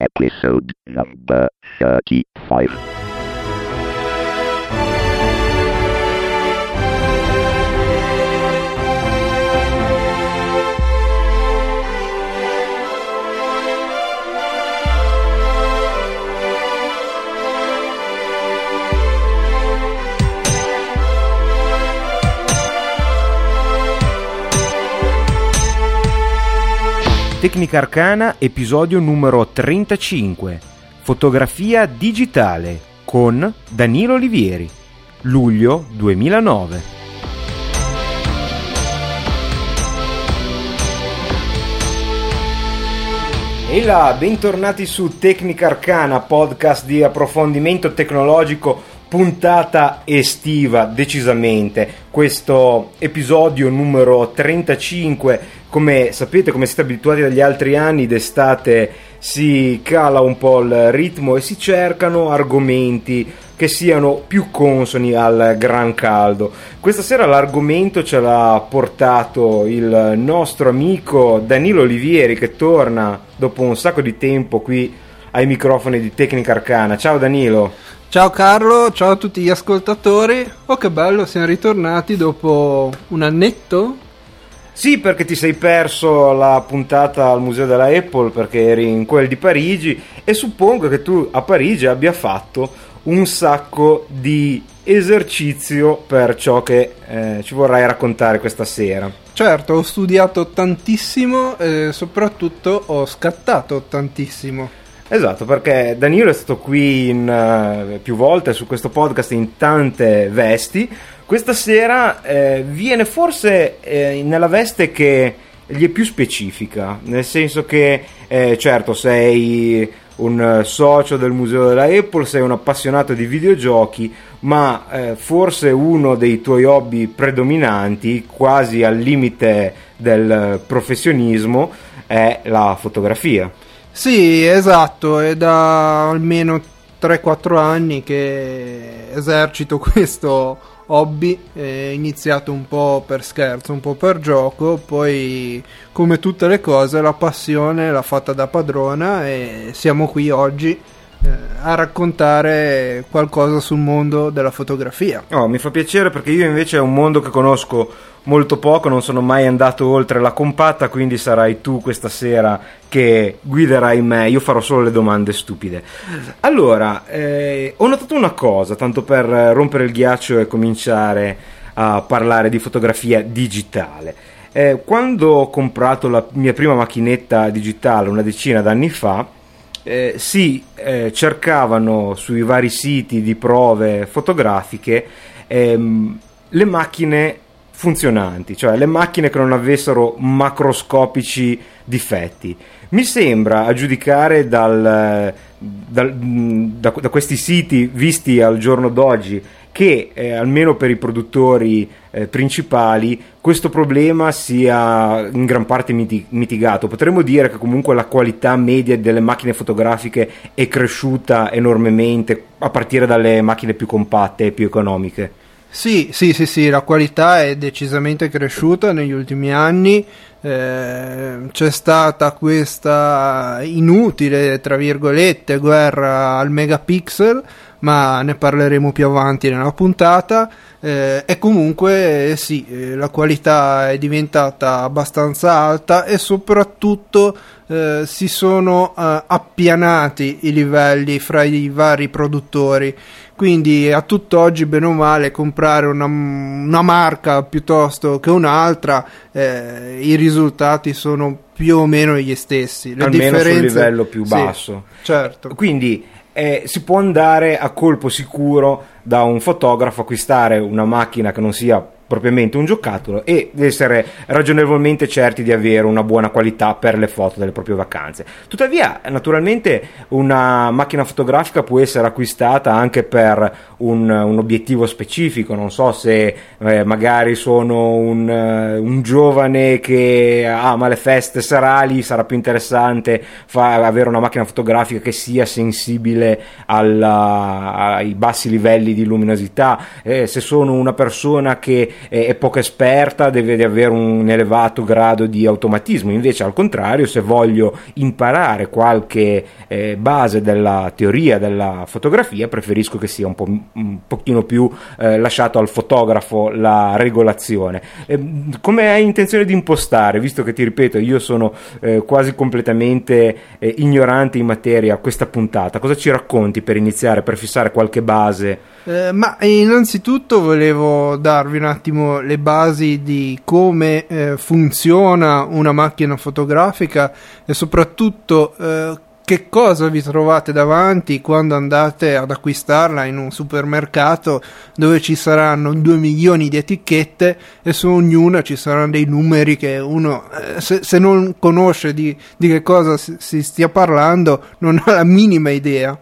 Episode number 35. Tecnica Arcana, episodio numero 35. Fotografia digitale con Danilo Olivieri. Luglio 2009. E là, bentornati su Tecnica Arcana, podcast di approfondimento tecnologico, puntata estiva decisamente. Questo episodio numero 35 come sapete, come siete abituati dagli altri anni, d'estate si cala un po' il ritmo e si cercano argomenti che siano più consoni al gran caldo. Questa sera l'argomento ce l'ha portato il nostro amico Danilo Olivieri che torna dopo un sacco di tempo qui ai microfoni di Tecnica Arcana. Ciao Danilo. Ciao Carlo, ciao a tutti gli ascoltatori. Oh che bello, siamo ritornati dopo un annetto sì, perché ti sei perso la puntata al museo della Apple perché eri in quel di Parigi e suppongo che tu a Parigi abbia fatto un sacco di esercizio per ciò che eh, ci vorrai raccontare questa sera. Certo, ho studiato tantissimo e soprattutto ho scattato tantissimo. Esatto, perché Danilo è stato qui in, uh, più volte su questo podcast in tante vesti questa sera eh, viene forse eh, nella veste che gli è più specifica, nel senso che eh, certo sei un socio del museo della Apple, sei un appassionato di videogiochi, ma eh, forse uno dei tuoi hobby predominanti, quasi al limite del professionismo, è la fotografia. Sì, esatto, è da almeno 3-4 anni che esercito questo hobby, è iniziato un po' per scherzo, un po' per gioco, poi come tutte le cose la passione l'ha fatta da padrona e siamo qui oggi eh, a raccontare qualcosa sul mondo della fotografia. Oh, mi fa piacere perché io invece è un mondo che conosco molto poco, non sono mai andato oltre la compatta, quindi sarai tu questa sera che guiderai me, io farò solo le domande stupide. Allora, eh, ho notato una cosa, tanto per rompere il ghiaccio e cominciare a parlare di fotografia digitale. Eh, quando ho comprato la mia prima macchinetta digitale una decina d'anni fa, eh, si eh, cercavano sui vari siti di prove fotografiche ehm, le macchine funzionanti, cioè le macchine che non avessero macroscopici difetti. Mi sembra, a giudicare dal, dal, da, da, questi siti visti al giorno d'oggi, che eh, almeno per i produttori eh, principali questo problema sia in gran parte mitigato. Potremmo dire che comunque la qualità media delle macchine fotografiche è cresciuta enormemente a partire dalle macchine più compatte e più economiche. Sì, sì, sì, sì, la qualità è decisamente cresciuta negli ultimi anni. Eh, c'è stata questa inutile, tra virgolette, guerra al megapixel, ma ne parleremo più avanti nella puntata. Eh, e comunque eh, sì, eh, la qualità è diventata abbastanza alta e soprattutto eh, si sono eh, appianati i livelli fra i vari produttori. Quindi a tutt'oggi bene o male comprare una, una marca piuttosto che un'altra i risultati sono più o meno gli stessi. Le almeno differenze... sul livello più basso. sì, certo. Quindi eh, si può andare a colpo sicuro da un fotografo acquistare una macchina che non sia propriamente un giocattolo e essere ragionevolmente certi di avere una buona qualità per le foto delle proprie vacanze. Tuttavia, naturalmente, una macchina fotografica può essere acquistata anche per un, un obiettivo specifico. Non so se eh, magari sono un, uh, un, giovane che ama le feste serali, sarà più interessante fa, avere una macchina fotografica che sia sensibile alla, ai bassi livelli di luminosità. Eh, se sono una persona che è, è poco esperta, deve avere un elevato grado di automatismo. Invece, al contrario, se voglio imparare qualche eh, base della teoria della fotografia, preferisco che sia un, po', un pochino più eh, lasciato al fotografo la regolazione. Eh, come hai intenzione di impostare, visto che ti ripeto, io sono eh, quasi completamente eh, ignorante in materia questa puntata, cosa ci racconti per iniziare, per fissare qualche base? Eh, ma innanzitutto volevo darvi un attimo le basi di come eh, funziona una macchina fotografica e soprattutto eh, che cosa vi trovate davanti quando andate ad acquistarla in un supermercato dove ci saranno 2 milioni di etichette e su ognuna ci saranno dei numeri che uno eh, se, se, non conosce di, di che cosa si, si stia parlando non ha la minima idea.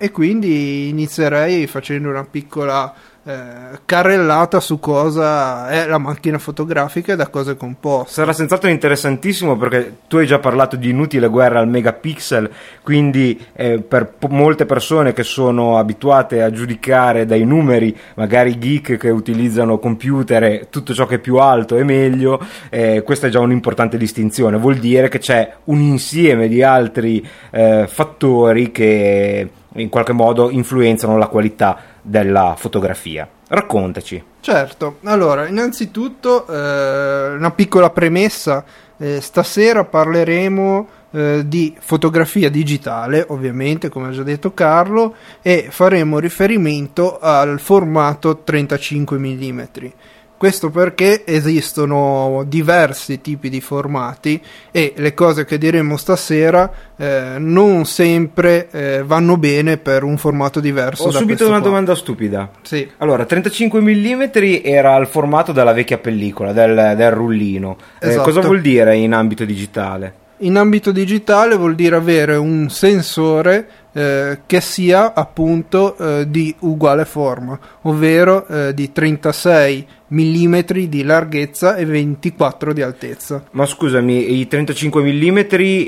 E quindi inizierei facendo una piccola eh, carrellata su cosa è la macchina fotografica e da cosa è composta. Sarà senz'altro interessantissimo perché tu hai già parlato di inutile guerra al megapixel, quindi eh, per po- molte persone che sono abituate a giudicare dai numeri, magari geek che utilizzano computer e tutto ciò che è più alto è meglio, eh, questa è già un'importante distinzione, vuol dire che c'è un insieme di altri eh, fattori che in qualche modo influenzano la qualità della fotografia. Raccontaci. Certo, allora, innanzitutto eh, una piccola premessa, eh, stasera parleremo eh, di fotografia digitale, ovviamente, come ha già detto Carlo, e faremo riferimento al formato 35 mm. Questo perché esistono diversi tipi di formati e le cose che diremo stasera eh, non sempre eh, vanno bene per un formato diverso. Ho subito una qua. domanda stupida. Sì. Allora, 35 mm era il formato della vecchia pellicola, del, del rullino. Esatto. Eh, cosa vuol dire in ambito digitale? In ambito digitale vuol dire avere un sensore eh, che sia appunto eh, di uguale forma, ovvero eh, di 36 mm di larghezza e 24 di altezza. Ma scusami, i 35 mm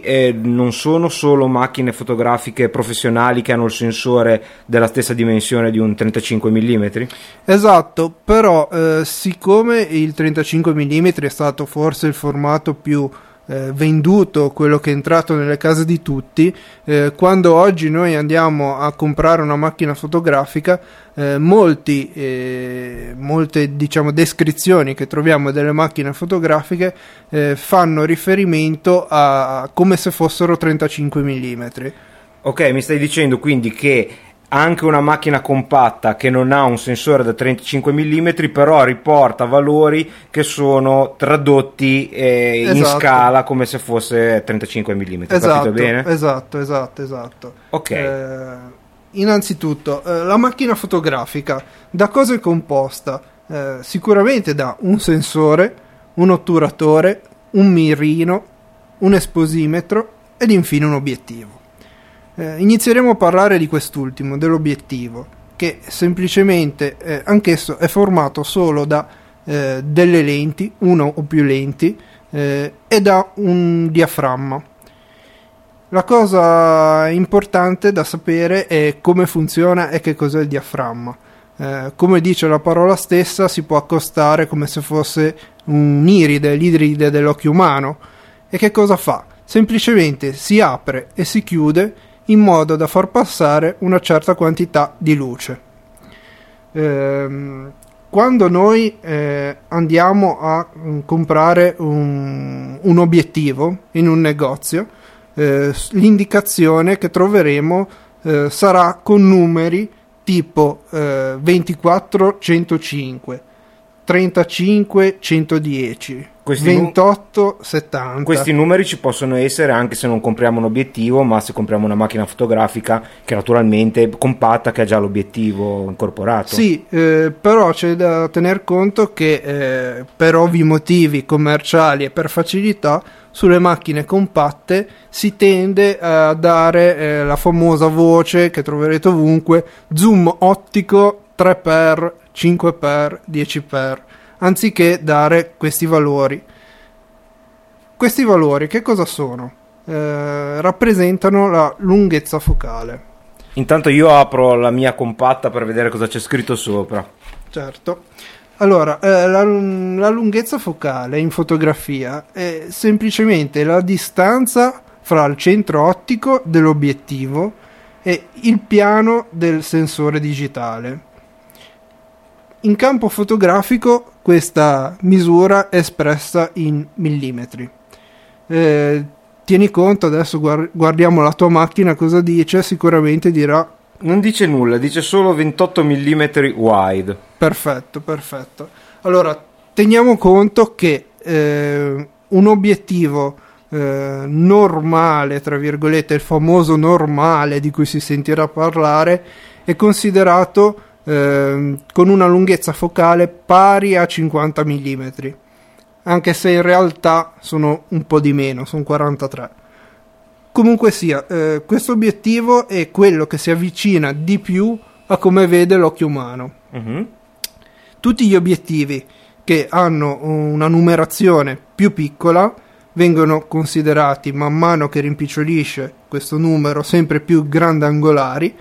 eh, non sono solo macchine fotografiche professionali che hanno il sensore della stessa dimensione di un 35 mm? Esatto, però eh, siccome il 35 mm è stato forse il formato più eh, venduto, quello che è entrato nelle case di tutti, eh, quando oggi noi andiamo a comprare una macchina fotografica, eh, molti, eh, molte diciamo, descrizioni che troviamo delle macchine fotografiche eh, fanno riferimento a come se fossero 35 mm. Ok, mi stai dicendo quindi che anche una macchina compatta che non ha un sensore da 35 mm però riporta valori che sono tradotti eh, esatto. in scala come se fosse 35 mm esatto, esatto esatto esatto. Ok. Eh, innanzitutto eh, la macchina fotografica da cosa è composta? Eh, sicuramente da un sensore un otturatore un mirino un esposimetro ed infine un obiettivo eh, inizieremo a parlare di quest'ultimo, dell'obiettivo, che semplicemente eh, anch'esso è formato solo da eh, delle lenti, uno o più lenti, eh, e da un diaframma. La cosa importante da sapere è come funziona e che cos'è il diaframma. Eh, come dice la parola stessa, si può accostare come se fosse un iride, l'iride dell'occhio umano. E che cosa fa? Semplicemente si apre e si chiude in modo da far passare una certa quantità di luce. Ehm, quando noi eh, andiamo a mm, comprare un, un, obiettivo in un negozio, eh, l'indicazione che troveremo eh, sarà con numeri tipo 24 105 35 110 questi 28 70 questi numeri ci possono essere anche se non compriamo un obiettivo ma se compriamo una macchina fotografica che naturalmente è compatta che ha già l'obiettivo incorporato. Sì eh, però c'è da tener conto che eh, per ovvi motivi commerciali e per facilità sulle macchine compatte si tende a dare eh, la famosa voce che troverete ovunque zoom ottico 3x 5x 10x anziché dare questi valori. Questi valori che cosa sono? Eh, rappresentano la lunghezza focale. Intanto io apro la mia compatta per vedere cosa c'è scritto sopra. Certo. Allora, eh, la, la lunghezza focale in fotografia è semplicemente la distanza fra il centro ottico dell'obiettivo e il piano del sensore digitale. In campo fotografico questa misura è espressa in millimetri. Eh, tieni conto, adesso guard- guardiamo la tua macchina cosa dice, sicuramente dirà Non dice nulla, dice solo 28 mm wide. Perfetto, perfetto. Allora, teniamo conto che eh, un obiettivo eh, normale, tra virgolette, il famoso normale di cui si sentirà parlare, è considerato eh, con una lunghezza focale pari a 50 mm, anche se in realtà sono un po' di meno, sono 43. Comunque sia, eh, questo obiettivo è quello che si avvicina di più a come vede l'occhio umano. Mhm. Tutti gli obiettivi che hanno una numerazione più piccola vengono considerati man mano che rimpicciolisce questo numero sempre più grandangolari,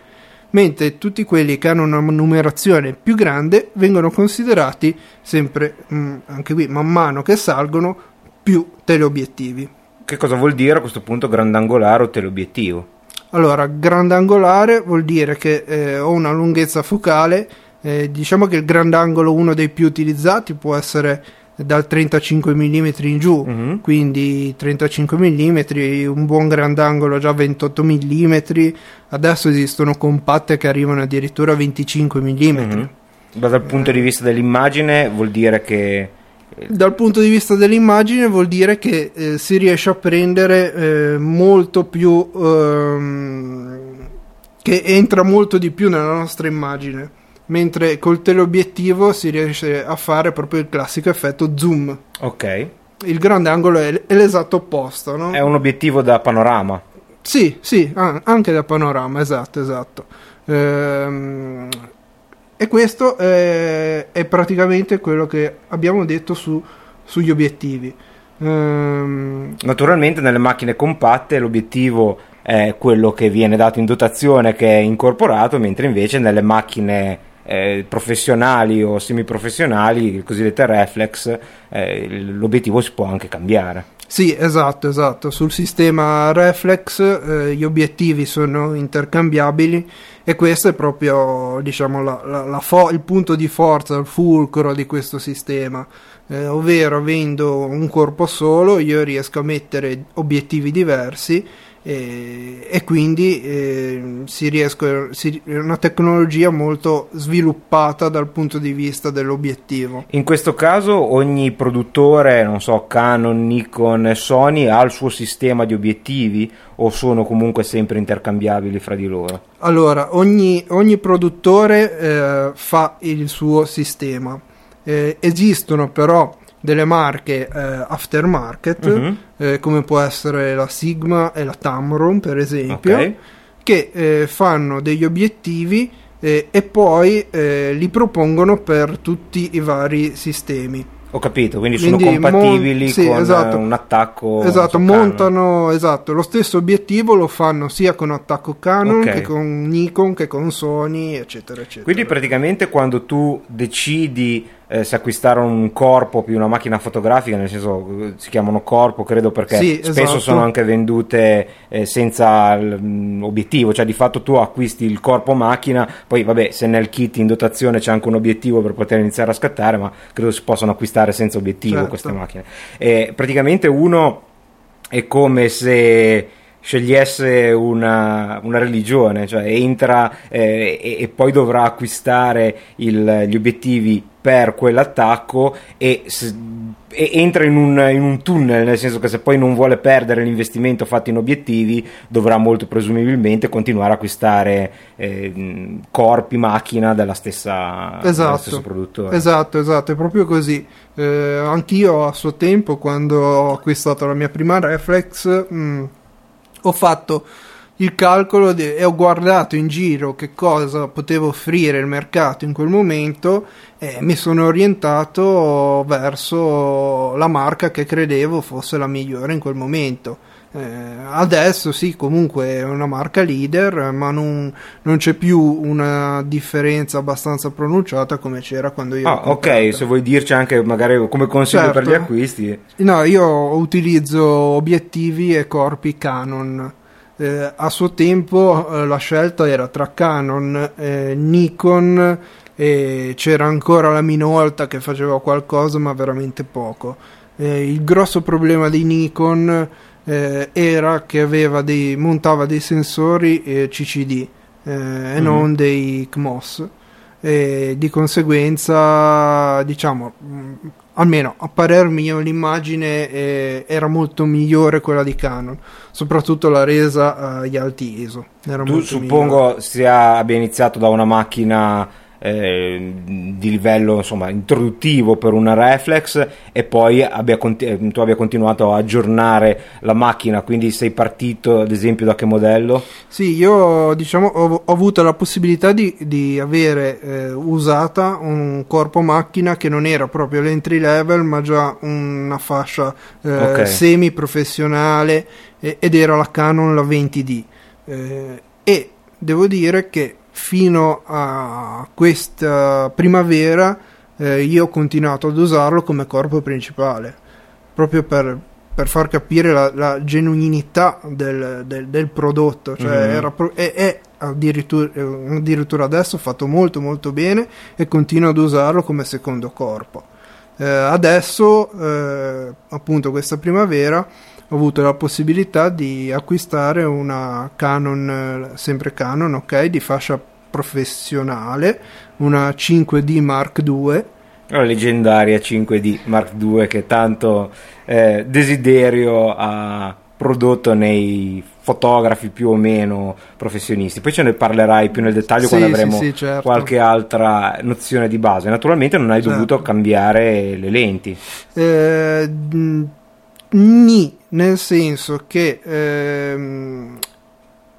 mentre tutti quelli che hanno una numerazione più grande vengono considerati sempre, mm, anche qui man mano che salgono, più teleobiettivi. Che cosa vuol dire a questo punto grandangolare o teleobiettivo? Allora, grandangolare vuol dire che eh, ho una lunghezza focale, eh, diciamo che il grandangolo uno dei più utilizzati può essere dal 35 mm in giù, Mhm. quindi 35 mm, un buon grandangolo già 28 mm, adesso esistono compatte che arrivano addirittura a 25 mm. Mhm. Ma dal punto di vista dell'immagine vuol dire che Dal punto di vista dell'immagine vuol dire che eh, si riesce a prendere eh, molto più ehm, che entra molto di più nella nostra immagine mentre col teleobiettivo si riesce a fare proprio il classico effetto zoom ok, il grande angolo è, è l'esatto opposto no? è un obiettivo da panorama. Sì, sì, ah, anche da panorama, esatto, esatto. Ehm, e questo è, è praticamente quello che abbiamo detto su- sugli obiettivi. Ehm, Naturalmente nelle macchine compatte l'obiettivo è quello che viene dato in dotazione, che è incorporato, mentre invece nelle macchine eh, professionali o semiprofessionali, le cosiddette reflex, eh, l'obiettivo si può anche cambiare. sì, esatto, esatto. Sul sistema reflex eh, gli obiettivi sono intercambiabili e questo è proprio diciamo, la- la- la fo- il punto di forza, il fulcro di questo sistema. Eh, ovvero avendo un corpo solo io riesco a mettere obiettivi diversi e, e quindi eh, si riesco, si- è una tecnologia molto sviluppata dal punto di vista dell'obiettivo. In questo caso ogni produttore, non so, Canon, Nikon, Sony ha il suo sistema di obiettivi o sono comunque sempre intercambiabili fra di loro? Allora, ogni, ogni produttore eh, fa il suo sistema. Eh, esistono però delle marche eh, aftermarket, Mhm. eh, come può essere la Sigma e la Tamron, per esempio, Ok. che eh, fanno degli obiettivi eh, e poi eh, li propongono per tutti i vari sistemi. Ho capito, quindi sono Quindi compatibili mon- sì, con esatto. eh, un attacco. esatto, so, montano esatto, lo stesso obiettivo lo fanno sia con attacco Canon Ok. che con Nikon che con Sony, eccetera, eccetera. Quindi praticamente quando tu decidi eh, se acquistare un corpo più una macchina fotografica, nel senso eh, si chiamano corpo, credo perché Sì, spesso esatto. sono anche vendute eh, senza l- mh, obiettivo, cioè di fatto tu acquisti il corpo macchina, poi vabbè se nel kit in dotazione c'è anche un obiettivo per poter iniziare a scattare, ma credo si possono acquistare senza obiettivo Certo. queste macchine. E praticamente uno è come se scegliesse una, una religione, cioè entra eh, e, e poi dovrà acquistare il- gli obiettivi per quell'attacco e, s- e entra in un, in un tunnel, nel senso che se poi non vuole perdere l'investimento fatto in obiettivi dovrà molto presumibilmente continuare a acquistare eh, corpi, macchina della stessa, Esatto. stesso produttore. Esatto, esatto, è proprio così. Eh, anch'io a suo tempo, quando ho acquistato la mia prima reflex, mh, ho fatto il calcolo de- e ho guardato in giro che cosa poteva offrire il mercato in quel momento e mi sono orientato verso la marca che credevo fosse la migliore in quel momento. Eh, adesso sì, comunque è una marca leader, ma non, non, c'è più una differenza abbastanza pronunciata come c'era quando io. Ah, ok, se vuoi dirci anche magari come consiglio certo. per gli acquisti. No, io utilizzo obiettivi e corpi Canon. Eh, a suo tempo eh, la scelta era tra Canon, eh, Nikon e c'era ancora la Minolta che faceva qualcosa ma veramente poco. Eh, il grosso problema di Nikon eh, era che dei, montava dei sensori eh, CCD eh, mm-hmm. e non dei CMOS e di conseguenza diciamo mh, almeno a parer mio l'immagine eh, era molto migliore quella di Canon soprattutto la resa agli alti ISO era tu suppongo migliore. sia abbia iniziato da una macchina eh, di livello insomma, introduttivo per una reflex e poi abbia, eh, tu abbia continuato a aggiornare la macchina quindi sei partito ad esempio da che modello? Sì io diciamo ho, ho avuto la possibilità di, di avere eh, usata un corpo macchina che non era proprio l'entry level ma già una fascia eh, okay. semi professionale ed era la Canon la 20D eh, e devo dire che fino a questa primavera eh, io ho continuato ad usarlo come corpo principale, proprio per, per far capire la, la genuinità del, del, del, prodotto, cioè mm-hmm. pro- è, è addirittura, addirittura, adesso fatto molto molto bene e continuo ad usarlo come secondo corpo. Eh, adesso, eh, appunto questa primavera, ho avuto la possibilità di acquistare una Canon, sempre Canon, ok, di fascia professionale, una 5D Mark II. La leggendaria 5D Mark II che tanto eh, desiderio ha prodotto nei fotografi più o meno professionisti. Poi ce ne parlerai più nel dettaglio sì, quando avremo sì, sì, certo. qualche altra nozione di base. Naturalmente non hai certo. dovuto cambiare le lenti. Eh, Ni, nel senso che ehm,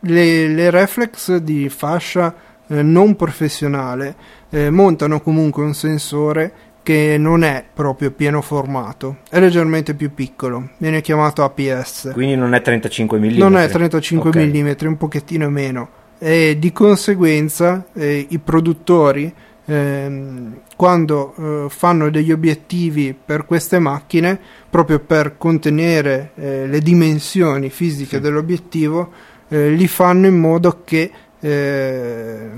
le, le, reflex di fascia eh, non professionale eh, montano comunque un sensore che non è proprio pieno formato, è leggermente più piccolo, viene chiamato APS. Quindi non è 35 mm. Non è 35 okay. mm, un pochettino meno. E di conseguenza eh, i produttori ehm, quando eh, fanno degli obiettivi per queste macchine, proprio per contenere eh, le dimensioni fisiche sì. dell'obiettivo, eh, li fanno in modo che, eh,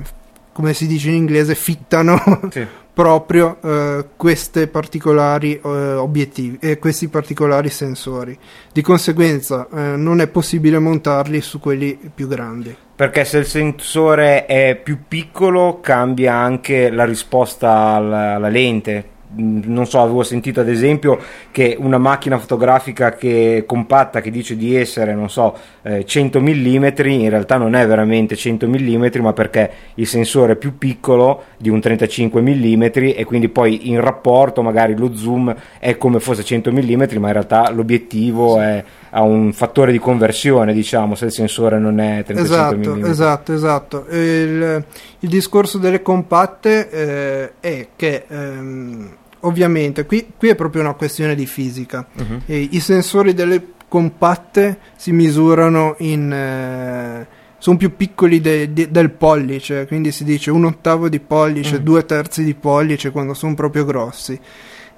come si dice in inglese, fittano sì. proprio eh, particolari eh, obiettivi e questi particolari sensori. Di conseguenza non è possibile montarli su quelli più grandi. Perché se il sensore è più piccolo cambia anche la risposta alla, alla lente. Non so, avevo sentito ad esempio che una macchina fotografica che compatta che dice di essere, non so, eh, 100 mm, in realtà non è veramente 100 mm, ma perché il sensore è più piccolo di un 35 mm e quindi poi in rapporto magari lo zoom è come fosse 100 mm, ma in realtà l'obiettivo sì. è, ha un fattore di conversione, diciamo, se il sensore non è 35 esatto, mm. Esatto, esatto. Il, il discorso delle compatte eh, è che ehm, ovviamente qui, qui, è proprio una questione di fisica. Uh-huh. I sensori delle compatte si misurano in... Eh, sono più piccoli de, de, del pollice, quindi si dice un ottavo di pollice, mm. due terzi di pollice quando sono proprio grossi.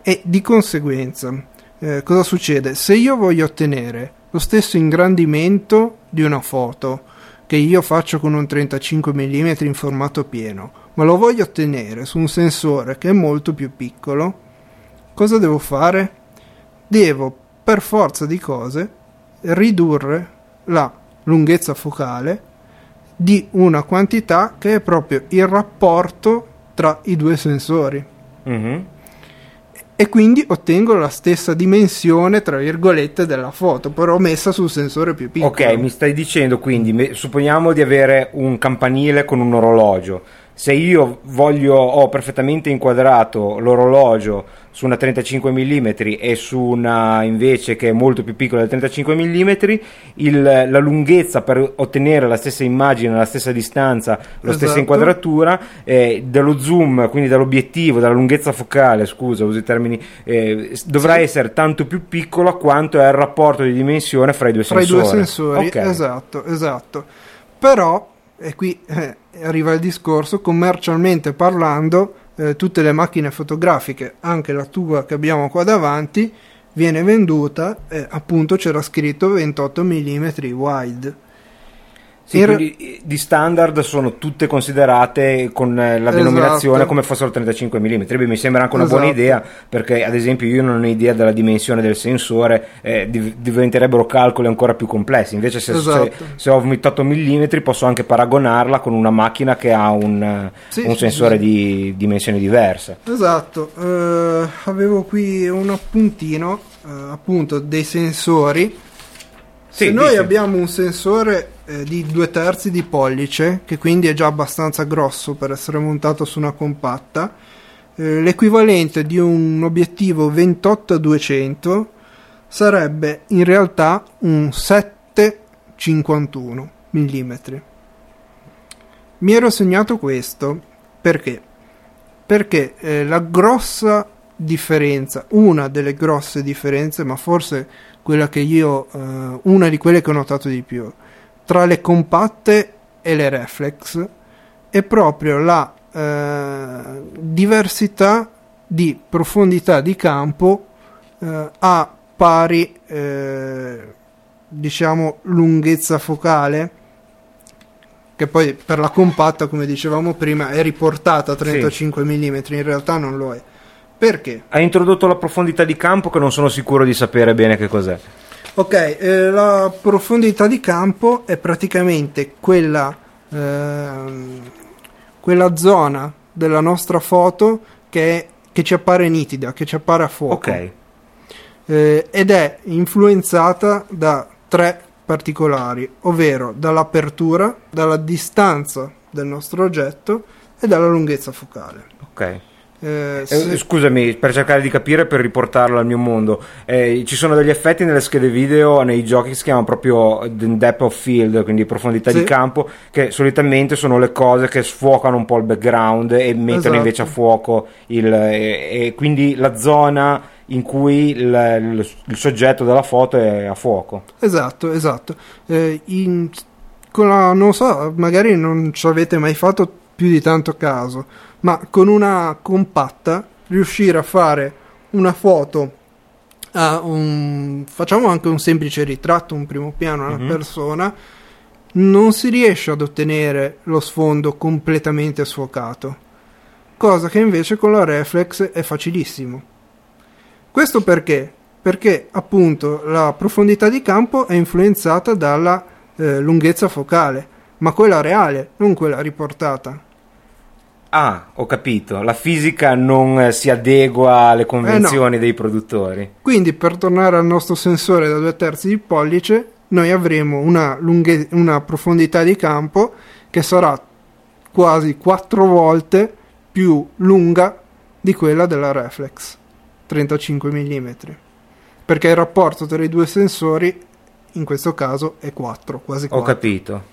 E di conseguenza, eh, cosa succede? Se io voglio ottenere lo stesso ingrandimento di una foto che io faccio con un 35 mm in formato pieno, ma lo voglio ottenere su un sensore che è molto più piccolo, cosa devo fare? Devo per forza di cose ridurre la lunghezza focale di una quantità che è proprio il rapporto tra i due sensori. Mm-hmm. E quindi ottengo la stessa dimensione, tra virgolette, della foto, però messa sul sensore più piccolo. Ok, mi stai dicendo quindi, supponiamo di avere un campanile con un orologio se io voglio, ho perfettamente inquadrato l'orologio su una 35 mm e su una invece che è molto più piccola del 35 mm, il, la lunghezza per ottenere la stessa immagine, la stessa distanza, la Esatto. stessa inquadratura, eh, dallo zoom, quindi dall'obiettivo, dalla lunghezza focale, scusa, uso i termini, eh, dovrà Sì. essere tanto più piccola quanto è il rapporto di dimensione fra i due fra i sensori. due sensori, Ok. esatto, esatto. Però, e qui eh, arriva il discorso, commercialmente parlando, eh, tutte le macchine fotografiche, anche la tua che abbiamo qua davanti, viene venduta, eh, appunto c'era scritto 28 mm wide. Sì, re- quindi eh, di standard sono tutte considerate con eh, la Esatto. denominazione come fossero 35 mm. Beh, mi sembra anche una buona Esatto. idea perché, ad esempio, io non ho idea della dimensione del sensore, eh, div- diventerebbero calcoli ancora più complessi. Invece, se, Esatto. se, se ho 28 mm, posso anche paragonarla con una macchina che ha un, Sì, un sensore sì. di dimensioni diverse. Esatto, eh, avevo qui un appuntino, eh, appunto, dei sensori. Sì, Se noi dici. abbiamo un sensore eh, di due terzi di pollice, che quindi è già abbastanza grosso per essere montato su una compatta, eh, l'equivalente di un obiettivo 28-200 sarebbe in realtà un 7-51 mm. Mi ero segnato questo perché? Perché eh, la grossa differenza, una delle grosse differenze, ma forse quella che io, eh, una di quelle che ho notato di più, tra le compatte e le reflex è proprio la eh, diversità di profondità di campo eh, a pari eh, diciamo lunghezza focale che poi per la compatta come dicevamo prima è riportata a 35 mm in realtà non lo è perché? Ha introdotto la profondità di campo che non sono sicuro di sapere bene che cos'è. Ok, eh, la profondità di campo è praticamente quella, ehm, quella zona della nostra foto che, che ci appare nitida, che ci appare a fuoco. Ok. Eh, ed è influenzata da tre particolari, ovvero dall'apertura, dalla distanza del nostro oggetto e dalla lunghezza focale. Ok. Eh, Eh, se- scusami, per cercare di capire, per riportarlo al mio mondo, eh, ci sono degli effetti nelle schede video, nei giochi che si chiamano proprio the depth of field, quindi profondità Sì. di campo, che solitamente sono le cose che sfuocano un po' il background e mettono Esatto. invece a fuoco il, e, e quindi la zona in cui il, il- il soggetto della foto è a fuoco. Esatto, esatto. Eh, in- con la- non so, magari non ci avete mai fatto più di tanto caso, ma con una compatta riuscire a fare una foto a un, facciamo anche un semplice ritratto, un primo piano, una Mhm. persona, non si riesce ad ottenere lo sfondo completamente sfocato, cosa che invece con la reflex è facilissimo. Questo perché? Perché appunto la profondità di campo è influenzata dalla eh, lunghezza focale, ma quella reale, non quella riportata. Ah, ho capito, la fisica non eh, si adegua alle convenzioni dei produttori. Quindi per tornare al nostro sensore da due terzi di pollice, noi avremo una, lunghe- una profondità di campo che sarà quasi quattro volte più lunga di quella della reflex, 35 mm. Perché il rapporto tra i due sensori in questo caso è 4, quasi 4. Ho capito.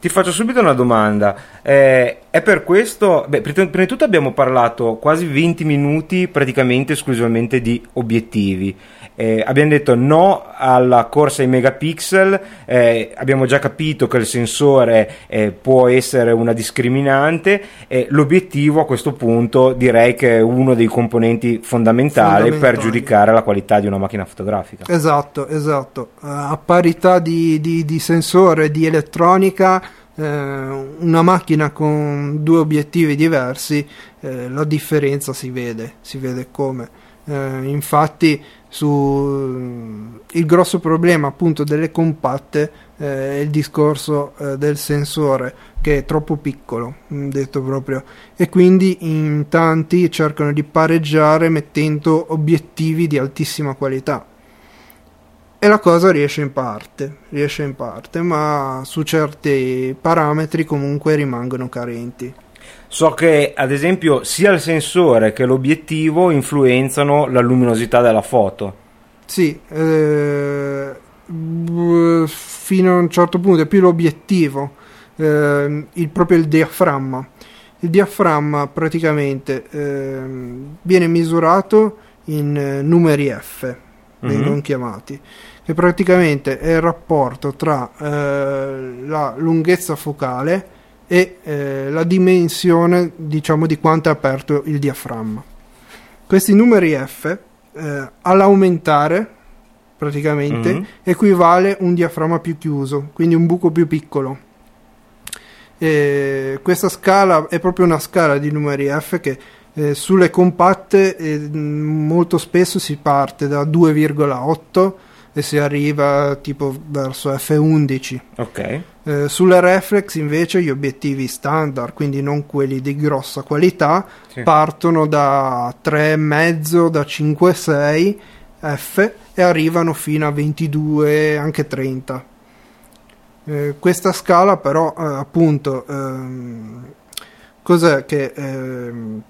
Ti faccio subito una domanda. Eh, è per questo. Beh, pr- prima di tutto abbiamo parlato quasi 20 minuti praticamente esclusivamente di obiettivi. Eh, abbiamo detto no alla corsa ai megapixel. eh, abbiamo già capito che il sensore eh, può essere una discriminante. E l'obiettivo a questo punto direi che è uno dei componenti fondamentali, per Fondamentali. giudicare la qualità di una macchina fotografica. Esatto, esatto. Eh, a parità di, di- di sensore, di elettronica, eh, una macchina con due obiettivi diversi, eh, la differenza si vede, si vede come. Infatti, su, il grosso problema appunto delle compatte eh, è il discorso eh, del sensore che è troppo piccolo, mm, detto proprio, e quindi in tanti cercano di pareggiare mettendo obiettivi di altissima qualità. E la cosa riesce in parte, riesce in parte, ma su certi parametri comunque rimangono carenti. So che ad esempio sia il sensore che l'obiettivo influenzano la luminosità della foto. Sì, eh, fino a un certo punto è più l'obiettivo, eh, il, proprio il diaframma. Il diaframma praticamente eh, viene misurato in eh, numeri F, vengono Mhm. chiamati, che praticamente è il rapporto tra eh, la lunghezza focale e eh, la dimensione diciamo di quanto è aperto il diaframma. Questi numeri F eh, all'aumentare praticamente Mhm. equivale un diaframma più chiuso, quindi un buco più piccolo. E questa scala è proprio una scala di numeri F che eh, sulle compatte eh, molto spesso si parte da 2,8 e si arriva tipo verso F11. Ok. Eh, sulle reflex invece gli obiettivi standard, quindi non quelli di grossa qualità, Sì. partono da 3,5 da 5,6 F e arrivano fino a 22, anche 30. Eh, questa scala però eh, appunto ehm, cos'è che ehm,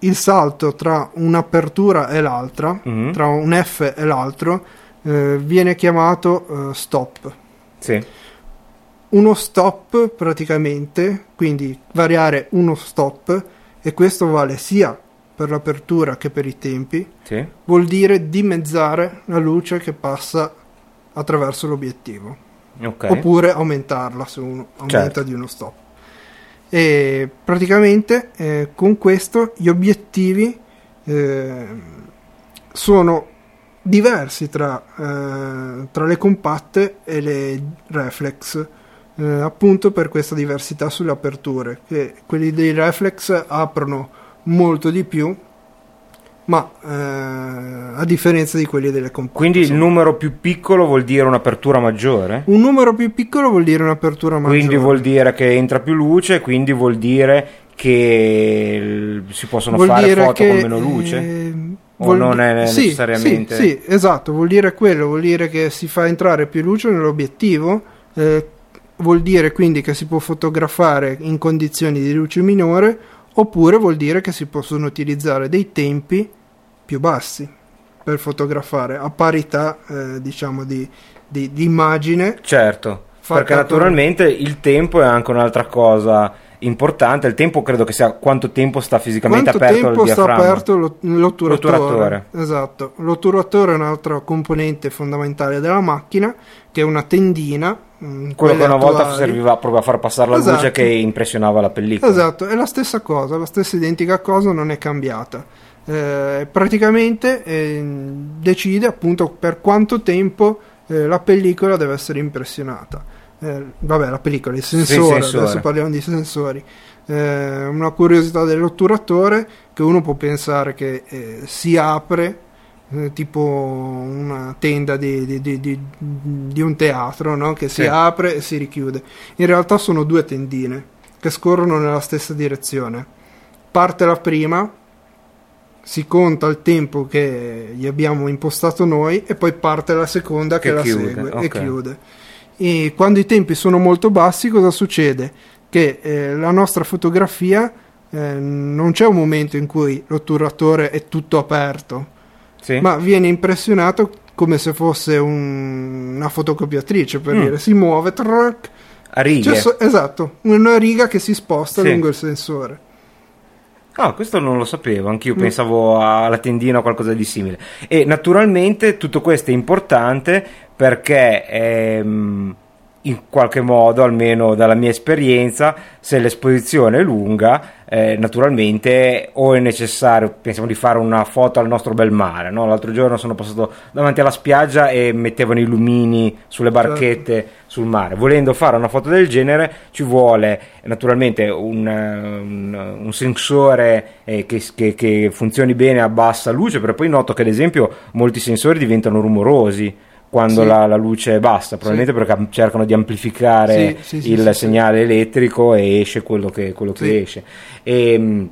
il salto tra un'apertura e l'altra, Mhm. tra un F e l'altro, eh, viene chiamato eh, stop Sì. uno stop praticamente, quindi variare uno stop e questo vale sia per l'apertura che per i tempi, Sì. vuol dire dimezzare la luce che passa attraverso l'obiettivo Ok. oppure aumentarla se uno aumenta Certo. di uno stop. E praticamente eh, con questo gli obiettivi eh, sono diversi tra, eh, tra le compatte e le reflex, eh, appunto per questa diversità sulle aperture, che quelli dei reflex aprono molto di più, ma eh, a differenza di quelli delle compatte. Quindi il numero più piccolo vuol dire un'apertura maggiore? un numero più piccolo vuol dire un'apertura maggiore. Quindi vuol dire che entra più luce, quindi vuol dire che si possono Vuol fare foto con meno luce? O vuol non è sì, necessariamente- Sì, sì, esatto, vuol dire quello, vuol dire che si fa entrare più luce nell'obiettivo, eh, vuol dire quindi che si può fotografare in condizioni di luce minore, oppure vuol dire che si possono utilizzare dei tempi più bassi per fotografare a parità, eh, diciamo, di, di- di immagine. Certo, perché con- naturalmente il tempo è anche un'altra cosa importante. Il tempo credo che sia quanto tempo sta fisicamente Quanto aperto il tempo sta aperto l'ot- l'otturatore? L'otturatore. Esatto, l'otturatore è un'altra componente fondamentale della macchina che è una tendina. mm, Quello che una volta attuali. serviva proprio a far passare la luce Esatto. che impressionava la pellicola. Esatto, è la stessa cosa, la stessa identica cosa non è cambiata. Eh, praticamente eh, decide appunto per quanto tempo eh, la pellicola deve essere impressionata. Eh, vabbè, la pellicola, il sensore, sensore. adesso parliamo di sensori. Eh, una curiosità dell'otturatore che uno può pensare che eh, si apre eh, tipo una tenda di, di- di- di- un teatro no? che si Sì. apre e si richiude. In realtà sono due tendine che scorrono nella stessa direzione. Parte la prima, si conta il tempo che gli abbiamo impostato noi e poi parte la seconda che, Che la chiude, segue ok. e chiude. E quando i tempi sono molto bassi cosa succede? Che eh, la nostra fotografia eh, non c'è un momento in cui l'otturatore è tutto aperto, Sì? ma viene impressionato come se fosse un- una fotocopiatrice, per Mm. dire, si muove, trac, a righe. so- esatto, una riga che si sposta Sì. lungo il sensore. Ah, questo non lo sapevo, anch'io Mm. pensavo alla tendina o qualcosa di simile. E naturalmente tutto questo è importante perché ehm, in qualche modo, almeno dalla mia esperienza, se l'esposizione è lunga, eh, naturalmente o è necessario, pensiamo di fare una foto al nostro bel mare, no? L'altro giorno sono passato davanti alla spiaggia e mettevano i lumini sulle barchette sul mare. Volendo fare una foto del genere ci vuole naturalmente un, un- un sensore eh, che, che- che funzioni bene a bassa luce, però poi noto che ad esempio molti sensori diventano rumorosi quando Sì. la, la luce è bassa, probabilmente perché am- cercano di amplificare Sì, sì, sì, il sì, sì. segnale elettrico e esce quello che, quello che Sì. esce. E, mh,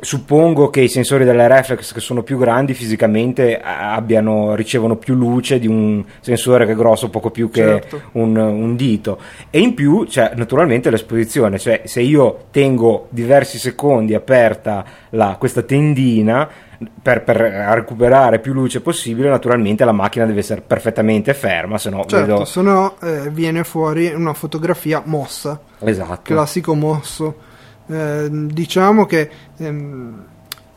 suppongo che i sensori della reflex che sono più grandi fisicamente abbiano, ricevono più luce di un sensore che è grosso poco più che Certo. un, un dito e in più c'è naturalmente l'esposizione cioè se io tengo diversi secondi aperta la- questa tendina per, per recuperare più luce possibile naturalmente la macchina deve essere perfettamente ferma se no Certo, vedo eh, viene fuori una fotografia mossa, esatto classico mosso. Eh, diciamo che ehm,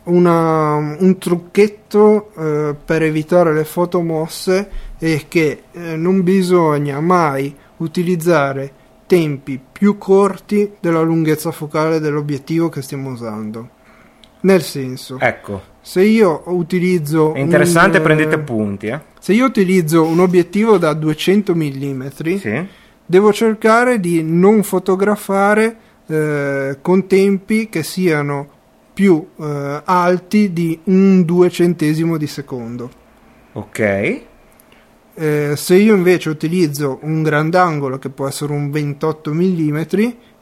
una- un trucchetto eh, per evitare le foto mosse è che eh, non bisogna mai utilizzare tempi più corti della lunghezza focale dell'obiettivo che stiamo usando. Nel senso, ecco se io utilizzo è interessante un, eh, prendete appunti eh? Se io utilizzo un obiettivo da 200 mm, sì devo cercare di non fotografare eh, con tempi che siano più eh, alti di un duecentesimo di secondo. ok Eh, se io invece utilizzo un grandangolo che può essere un 28 mm,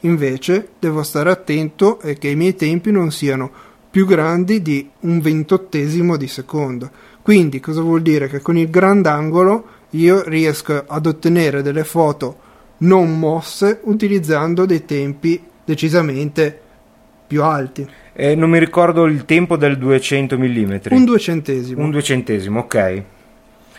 invece devo stare attento e che i miei tempi non siano più grandi di un ventottesimo di secondo. Quindi cosa vuol dire? Che con il grandangolo io riesco ad ottenere delle foto non mosse utilizzando dei tempi decisamente più alti. Eh, non mi ricordo il tempo del 200 mm. Un duecentesimo. Un duecentesimo, ok.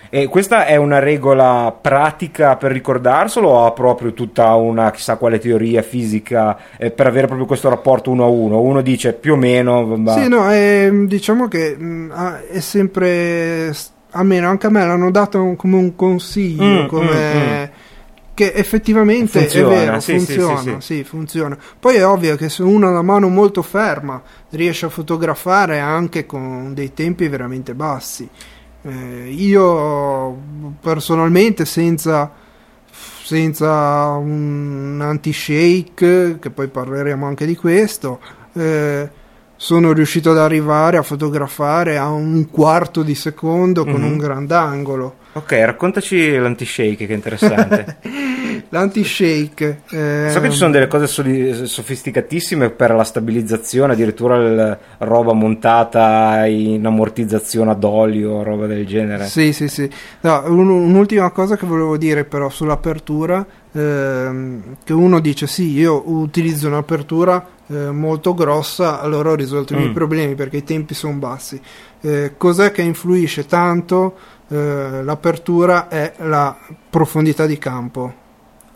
E questa è una regola pratica per ricordarselo o ha proprio tutta una chissà quale teoria fisica eh, per avere proprio questo rapporto uno a uno? Uno dice più o meno... va- Sì, no, ehm, diciamo che mh, ah, è sempre, almeno anche a me l'hanno dato un- come un consiglio, Mm, come, che effettivamente Funziona, è vero, sì, sì, funziona, sì, sì, funziona. Poi è ovvio che se uno ha la mano molto ferma riesce a fotografare anche con dei tempi veramente bassi. Eh, io personalmente senza senza un anti-shake, che poi parleremo anche di questo, eh, sono riuscito ad arrivare a fotografare a un quarto di secondo con Mhm. un grandangolo. Ok, raccontaci l'anti-shake che è interessante. L'anti-shake. eh, so che ci sono delle cose soli- sofisticatissime per la stabilizzazione, addirittura il- roba montata in ammortizzazione ad olio, roba del genere. Sì, sì, sì. No, un- un'ultima cosa che volevo dire però sull'apertura, ehm, che uno dice sì, io utilizzo un'apertura eh, molto grossa, allora ho risolto i miei Mm. problemi perché i tempi sono bassi. Eh, cos'è che influisce tanto eh, l'apertura è la profondità di campo.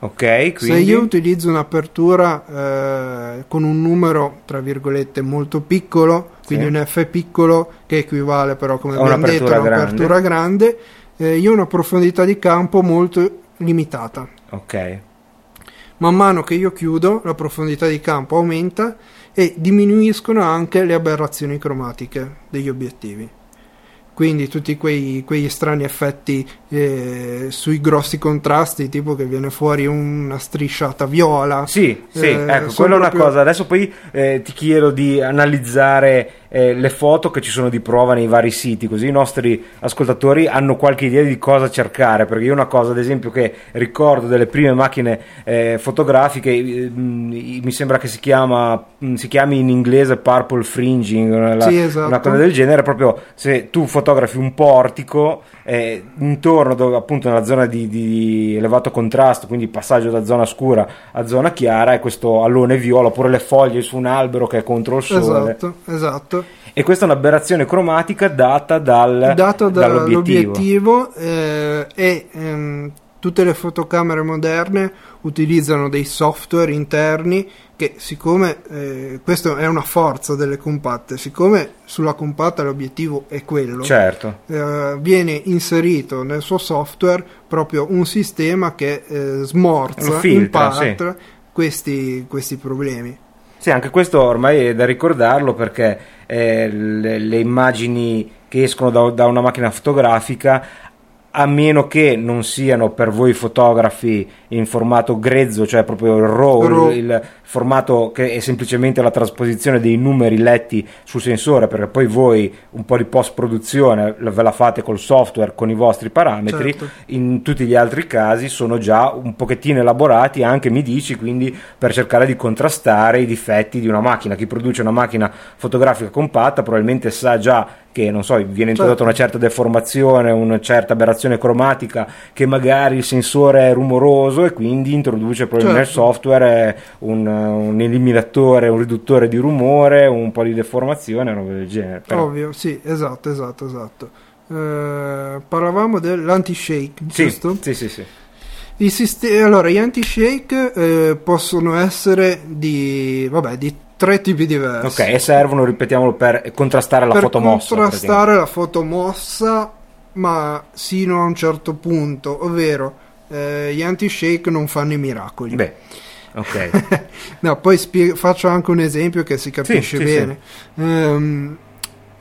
Ok, quindi... Se io utilizzo un'apertura eh, con un numero, tra virgolette, molto piccolo, quindi Sì. un F piccolo che equivale però, come A abbiamo detto, a un'apertura grande, eh, io ho una profondità di campo molto limitata. Ok. Man mano che io chiudo, la profondità di campo aumenta e diminuiscono anche le aberrazioni cromatiche degli obiettivi. Quindi tutti quei, quegli strani effetti eh, sui grossi contrasti, tipo che viene fuori una strisciata viola. Sì, sì, Eh, ecco, quella è una proprio- cosa. Adesso poi eh, ti chiedo di analizzare eh, le foto che ci sono di prova nei vari siti, così i nostri ascoltatori hanno qualche idea di cosa cercare. Perché io una cosa, ad esempio, che ricordo delle prime macchine eh, fotografiche, eh, mh, mi sembra che si chiama mh, si chiami in inglese purple fringing, una, Sì, esatto. una cosa del genere, proprio se tu fotografi un portico eh, intorno dove, appunto nella zona di, di elevato contrasto, quindi passaggio da zona scura a zona chiara, e questo allone viola, oppure le foglie su un albero che è contro il sole. Esatto, esatto. E questa è un'aberrazione cromatica data dal, Dato dall'obiettivo. dall'obiettivo eh, e ehm, tutte le fotocamere moderne utilizzano dei software interni che siccome eh, questa è una forza delle compatte, siccome sulla compatta l'obiettivo è quello, Certo. eh, viene inserito nel suo software proprio un sistema che eh, smorza filtra, in parte questi, questi problemi. Sì, anche questo ormai è da ricordarlo perché eh, le, le immagini che escono da, da una macchina fotografica, a meno che non siano per voi fotografi in formato grezzo, cioè proprio il RAW, RAW. il, il formato che è semplicemente la trasposizione dei numeri letti sul sensore, perché poi voi un po' di post produzione ve la fate col software con i vostri parametri, Certo. in tutti gli altri casi sono già un pochettino elaborati, anche mi dici, quindi per cercare di contrastare i difetti di una macchina. Chi produce una macchina fotografica compatta probabilmente sa già che non so, viene introdotta Certo. una certa deformazione, una certa aberrazione cromatica, che magari il sensore è rumoroso e quindi introduce proprio nel Certo. software un, un eliminatore, un riduttore di rumore, un po' di deformazione, roba del genere. Però- Ovvio, sì, esatto, esatto, esatto. Eh, parlavamo dell'anti-shake, Sì, giusto? sì, sì, sì. I siste- allora, gli anti-shake eh, possono essere di, vabbè, di tre tipi diversi. Ok, e servono, ripetiamolo, per contrastare la per fotomossa. contrastare la fotomossa, ma sino a un certo punto, ovvero eh, gli anti-shake non fanno i miracoli. Beh, ok. no, poi spie- faccio anche un esempio che si capisce sì, bene. Ehm,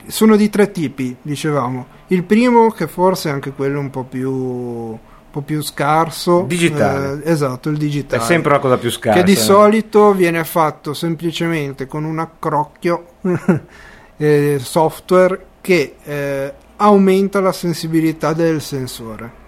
sono di tre tipi, dicevamo. Il primo, che forse è anche quello un po' più, un po' più scarso, Digitale. eh, esatto, il È digitale. sempre una cosa più scarsa. che di solito viene fatto semplicemente con un accrocchio eh, software che eh, aumenta la sensibilità del sensore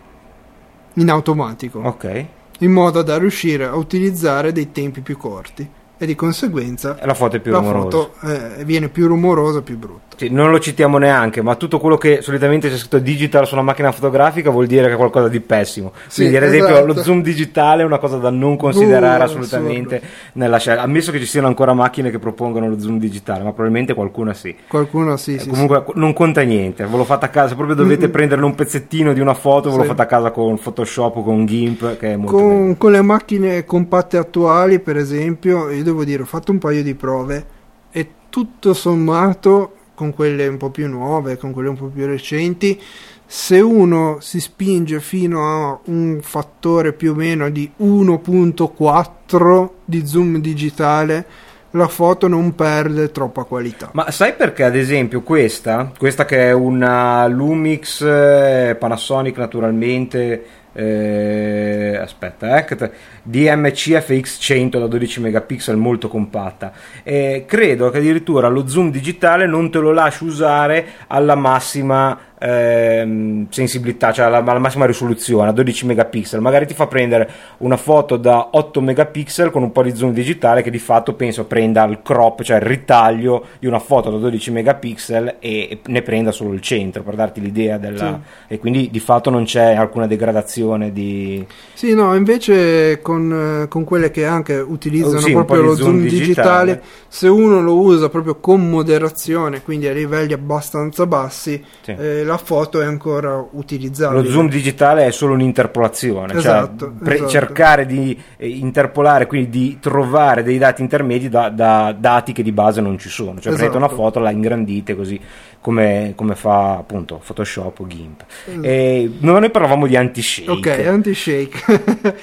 in automatico Ok. in modo da riuscire a utilizzare dei tempi più corti e di conseguenza la foto è più la foto eh, viene più rumorosa, più brutta. Sì, non lo citiamo neanche, ma tutto quello che solitamente c'è scritto digital sulla macchina fotografica vuol dire che è qualcosa di pessimo. Sì, Quindi, ad esempio, esatto. lo zoom digitale è una cosa da non considerare Uh, assolutamente nella scelta. Ammesso che ci siano ancora macchine che propongono lo zoom digitale, ma probabilmente qualcuna sì. Qualcuno sì, Eh, sì, Comunque non conta niente, ve lo fate a casa, se proprio dovete Mm. prendere un pezzettino di una foto, ve lo Sì. fate a casa con Photoshop o con GIMP, che è sì. molto meglio. Con, con le macchine compatte attuali, per esempio, io devo dire, ho fatto un paio di prove e tutto sommato, con quelle un po' più nuove, con quelle un po' più recenti, se uno si spinge fino a un fattore più o meno di 1.4 di zoom digitale, la foto non perde troppa qualità. Ma sai perché, ad esempio, questa, questa che è una Lumix eh, Panasonic naturalmente, eh, aspetta, eh, che te- DMC FX100 da 12 megapixel molto compatta, eh, credo che addirittura lo zoom digitale non te lo lasci usare alla massima ehm, sensibilità, cioè alla, alla massima risoluzione, a 12 megapixel, magari ti fa prendere una foto da 8 megapixel con un po' di zoom digitale che di fatto penso prenda il crop, cioè il ritaglio di una foto da 12 megapixel e, e ne prenda solo il centro per darti l'idea della... e quindi di fatto non c'è alcuna degradazione di... Sì, no, invece con, eh, con quelle che anche utilizzano sì, proprio lo zoom zoom digitale, digitale. se uno lo usa proprio con moderazione, quindi a livelli abbastanza bassi, Sì. eh, la foto è ancora utilizzabile. Lo zoom digitale è solo un'interpolazione, Esatto, cioè pre- esatto. cercare di eh, interpolare, quindi di trovare dei dati intermedi da, da dati che di base non ci sono. Cioè prendete una Esatto. foto, la ingrandite così come, come fa appunto Photoshop o GIMP. Mm. E noi parlavamo di anti-shake. Ok, anti-shake.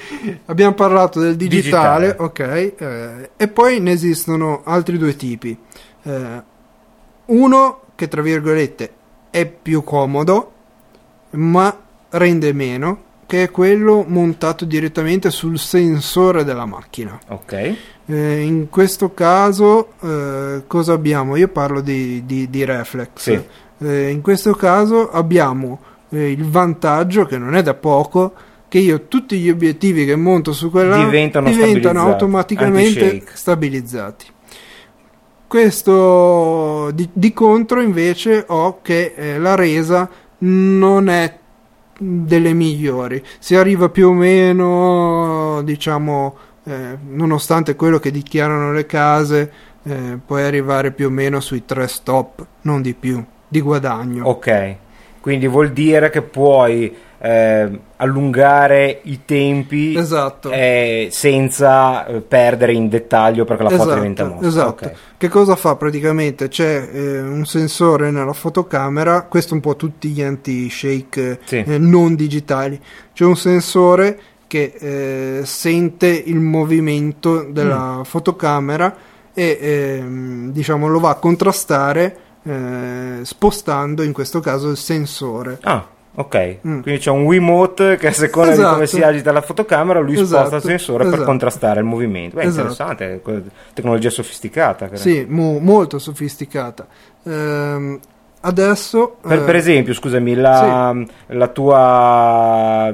Abbiamo parlato del digitale, Digitale. ok. eh, e poi ne esistono altri due tipi. Eh, uno che tra virgolette è più comodo, ma rende meno, che è quello montato direttamente sul sensore della macchina. Ok, Eh, in questo caso, eh, cosa abbiamo? Io parlo di, di- di reflex. Sì. Eh, in questo caso abbiamo eh, il vantaggio, che non è da poco, che io tutti gli obiettivi che monto su quella Diventano diventano automaticamente stabilizzati. Questo di, di contro invece ho che eh, la resa non è delle migliori. Si arriva più o meno, diciamo, eh, nonostante quello che dichiarano le case, eh, puoi arrivare più o meno sui tre stop, non di più, di guadagno. ok. Quindi vuol dire che puoi eh, allungare i tempi Esatto. eh, senza eh, perdere in dettaglio perché la foto Esatto, diventa mossa. esatto. Ok. Che cosa fa praticamente? C'è eh, un sensore nella fotocamera, questo un po' tutti gli anti-shake Sì. eh, non digitali. C'è un sensore che eh, sente il movimento della Mm. fotocamera e ehm, diciamo lo va a contrastare spostando in questo caso il sensore. Ah, Ok, Mm. quindi c'è un Wiimote che a seconda di come Esatto. si agita la fotocamera lui sposta Esatto, il sensore per esatto. contrastare il movimento. Beh, Esatto. interessante, tecnologia sofisticata. credo. Sì, mo- molto sofisticata. Ehm, adesso... Per, eh, per esempio, scusami, la, la tua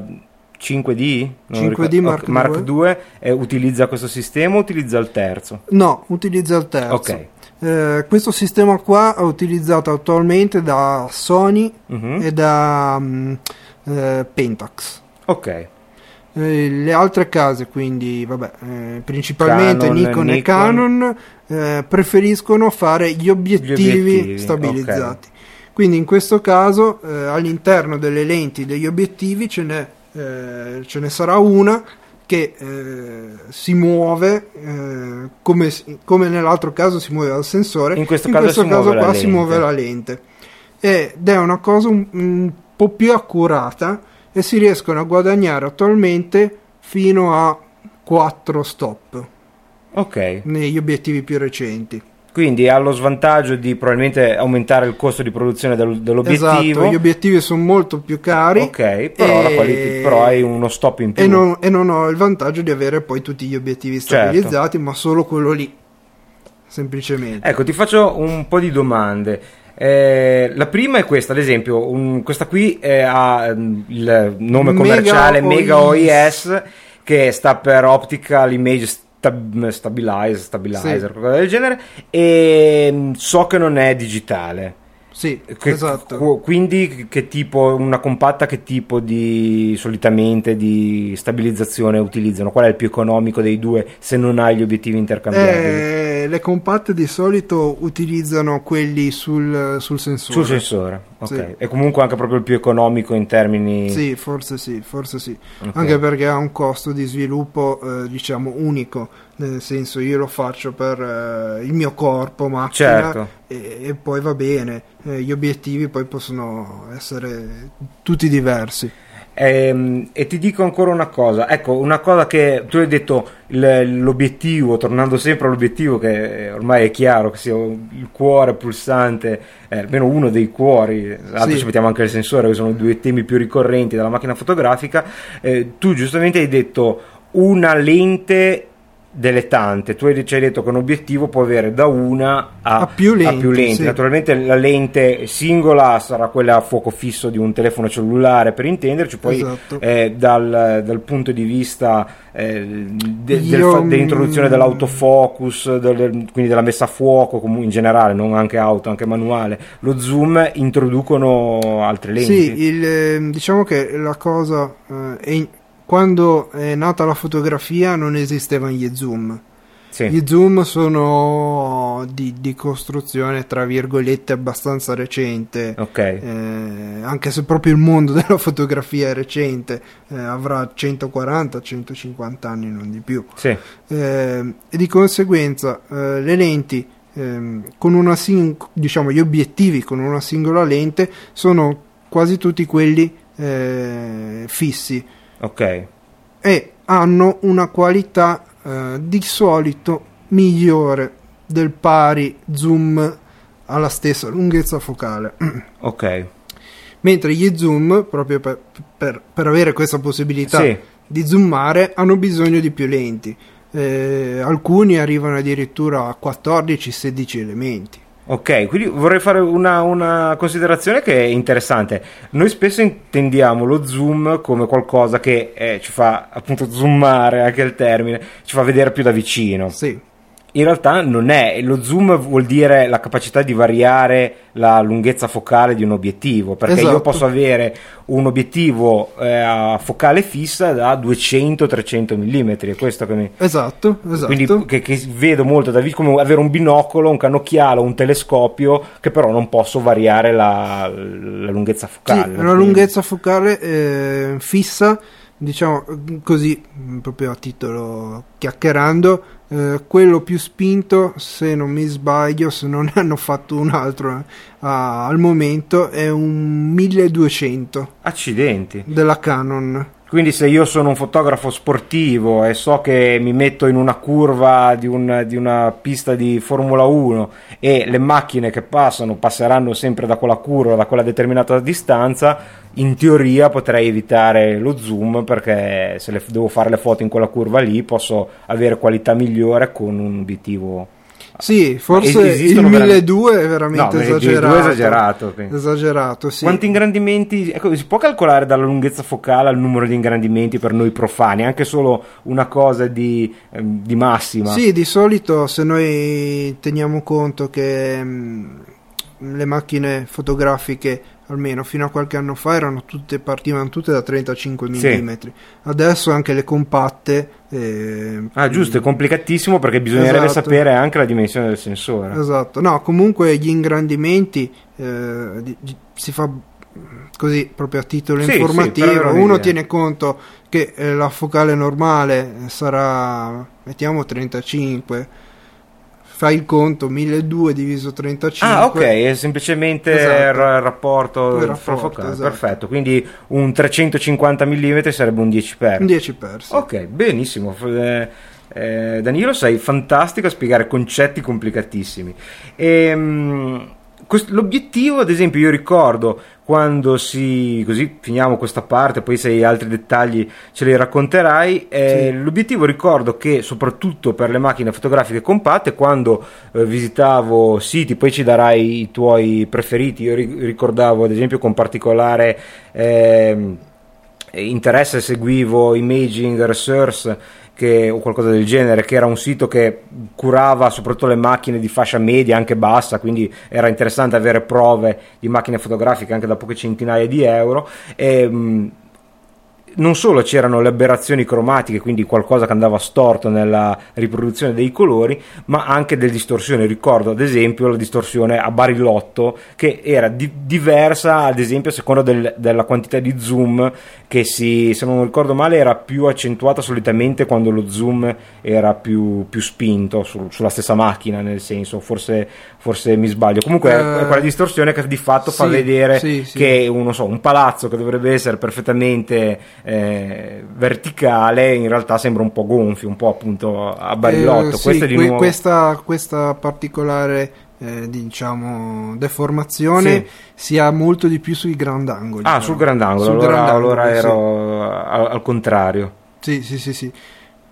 5D, Non 5D ricordo- Mark ok, II eh, utilizza questo sistema o utilizza il terzo? No, utilizza il terzo. Ok. Eh, questo sistema qua è utilizzato attualmente da Sony Mhm. e da mm, eh, Pentax. Ok, Eh, le altre case, quindi, vabbè, eh, principalmente Canon, Nikon, e Nikon. Canon, preferiscono fare gli obiettivi, Gli obiettivi, stabilizzati. Quindi in questo caso all'interno delle lenti degli obiettivi ce n'è, eh, ce ne sarà una che eh, si muove eh, come, come nell'altro caso si muove al sensore, In questo caso si caso muove si muove la lente ed è una cosa un, un po' più accurata e si riescono a guadagnare attualmente fino a 4 stop ok. negli obiettivi più recenti. Quindi ha lo svantaggio di probabilmente aumentare il costo di produzione del- dell'obiettivo. Esatto, gli obiettivi sono molto più cari Ok, però, e- qualità- però hai uno stop in più. e non, e non ho il vantaggio di avere poi tutti gli obiettivi Certo. stabilizzati, ma solo quello lì. Semplicemente. Ecco, ti faccio un po' di domande. Eh, la prima è questa, ad esempio, un- questa qui ha mm, il nome Mega commerciale Mega OIS. OIS che sta per Optical Image Stab- Stabilize, Stabilizer, Sì. qualcosa del genere, e mm, so che non è digitale. Sì, Che- esatto. qu- Quindi che tipo, una compatta che tipo di solitamente di stabilizzazione utilizzano? Qual è il più economico dei due se non hai gli obiettivi intercambiabili? Eh, le compatte di solito utilizzano quelli sul, sul sensore. Sul sensore, ok. Sì. E comunque anche proprio il più economico in termini... Sì, forse sì, forse sì. Ok. Anche perché ha un costo di sviluppo, eh, diciamo, unico. Nel senso, io lo faccio per eh, il mio corpo, macchina, Certo. e, e poi va bene. Eh, gli obiettivi poi possono essere tutti diversi. Ehm, e ti dico ancora una cosa, ecco, una cosa che tu hai detto, l'obiettivo, tornando sempre all'obiettivo che ormai è chiaro che sia il cuore pulsante, eh, almeno uno dei cuori, l'altro Sì. ci mettiamo anche il sensore, che sono i due temi più ricorrenti della macchina fotografica, eh, tu giustamente hai detto una lente delle tante, tu hai, ci hai detto che un obiettivo può avere da una a, A più lenti, sì. Naturalmente la lente singola sarà quella a fuoco fisso di un telefono cellulare per intenderci, poi Esatto. eh, dal, dal punto di vista eh, de- del Io, dell'introduzione mm, dell'autofocus, del- quindi della messa a fuoco in generale, non anche auto, anche manuale, lo zoom introducono altre lenti. Sì, il, eh, diciamo che la cosa eh, è in- quando è nata la fotografia non esistevano gli zoom. Sì. Gli zoom sono di, di costruzione, tra virgolette, abbastanza recente. Ok, Eh, anche se proprio il mondo della fotografia è recente, eh, avrà 140-150 anni, non di più. sì, Eh, e di conseguenza eh, le lenti ehm, con una sing- diciamo gli obiettivi con una singola lente sono quasi tutti quelli eh, fissi ok, e hanno una qualità eh, di solito migliore del pari zoom alla stessa lunghezza focale ok, mentre gli zoom proprio per, per- per avere questa possibilità sì, di zoomare hanno bisogno di più lenti. Eh, alcuni arrivano addirittura a 14-16 elementi. Ok, quindi vorrei fare una, una considerazione che è interessante. Noi spesso intendiamo lo zoom come qualcosa che eh, ci fa appunto zoomare anche il termine, ci fa vedere più da vicino. Sì, In realtà non è, lo zoom vuol dire la capacità di variare la lunghezza focale di un obiettivo, perché io Esatto. posso avere un obiettivo eh, a focale fissa da 200-300 mm, è questo che mi... esatto, esatto. Quindi che, che vedo molto da vicino come avere un binocolo, un cannocchiale, un telescopio che però non posso variare la, la lunghezza Sì, focale. una lunghezza focale eh, fissa, diciamo così, mh, proprio a titolo chiacchierando, eh, quello più spinto, se non mi sbaglio, se non ne hanno fatto un altro eh, al momento, è un 1200 Accidenti. della Canon. Quindi se io sono un fotografo sportivo e so che mi metto in una curva di, un- di una pista di Formula 1 e le macchine che passano passeranno sempre da quella curva, da quella determinata distanza, in teoria potrei evitare lo zoom perché se le, devo fare le foto in quella curva lì posso avere qualità migliore con un obiettivo sì, forse il esistono 1200 è veramente No, il 1200 esagerato. esagerato, quindi. Esagerato, sì. Quanti ingrandimenti? Ecco, si può calcolare dalla lunghezza focale al numero di ingrandimenti per noi profani, anche solo una cosa di, ehm, di massima. Sì, di solito se noi teniamo conto che mh, le macchine fotografiche, almeno fino a qualche anno fa, erano tutte, partivano tutte da 35 Sì. mm. Adesso anche le compatte. eh, Ah, giusto, è complicatissimo perché bisognerebbe Esatto. sapere anche la dimensione del sensore. Esatto, no, comunque gli ingrandimenti eh, di- di- si fa così proprio a titolo Sì, sì, informativo. avere Uno tiene conto che eh, la focale normale sarà, mettiamo 35, fai il conto 1200 diviso 35. Ah, ok, è semplicemente Esatto. il ra- rapporto, Il rapporto, esatto. Perfetto, quindi un 350 mm sarebbe un 10 per. Un 10 persi. Ok, benissimo. Eh, eh, Danilo, sei fantastico a spiegare concetti complicatissimi. Ehm, quest- l'obiettivo, ad esempio, io ricordo quando si. così finiamo questa parte, poi se hai altri dettagli ce li racconterai. eh, L'obiettivo ricordo che, soprattutto per le macchine fotografiche compatte, quando eh, visitavo siti, poi ci darai i tuoi preferiti. Io ri- ricordavo, ad esempio, con particolare. ehm, interesse seguivo Imaging Research che, o qualcosa del genere, che era un sito che curava soprattutto le macchine di fascia media, anche bassa, quindi era interessante avere prove di macchine fotografiche anche da poche centinaia di euro. E, mh, non solo c'erano le aberrazioni cromatiche, quindi qualcosa che andava storto nella riproduzione dei colori, ma anche delle distorsioni. Ricordo ad esempio la distorsione a barilotto che era di- diversa, ad esempio, a seconda del- della quantità di zoom che si, se non ricordo male, era più accentuata solitamente quando lo zoom era più, più spinto su- sulla stessa macchina, nel senso, forse, forse mi sbaglio. Comunque è- Eh, è quella distorsione che di fatto fa sì, vedere sì, sì. che un, non so, un palazzo che dovrebbe essere perfettamente eh, verticale in realtà sembra un po' gonfio, un po' appunto a barilotto. Eh, di que- nuovo... questa, questa particolare eh, diciamo deformazione si ha molto di più sui grandangoli. Ah, però. sul grandangolo, Sul allora, grandangolo, allora ero al, al contrario. Sì, sì, sì, sì.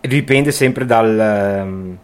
Dipende sempre dal... ehm,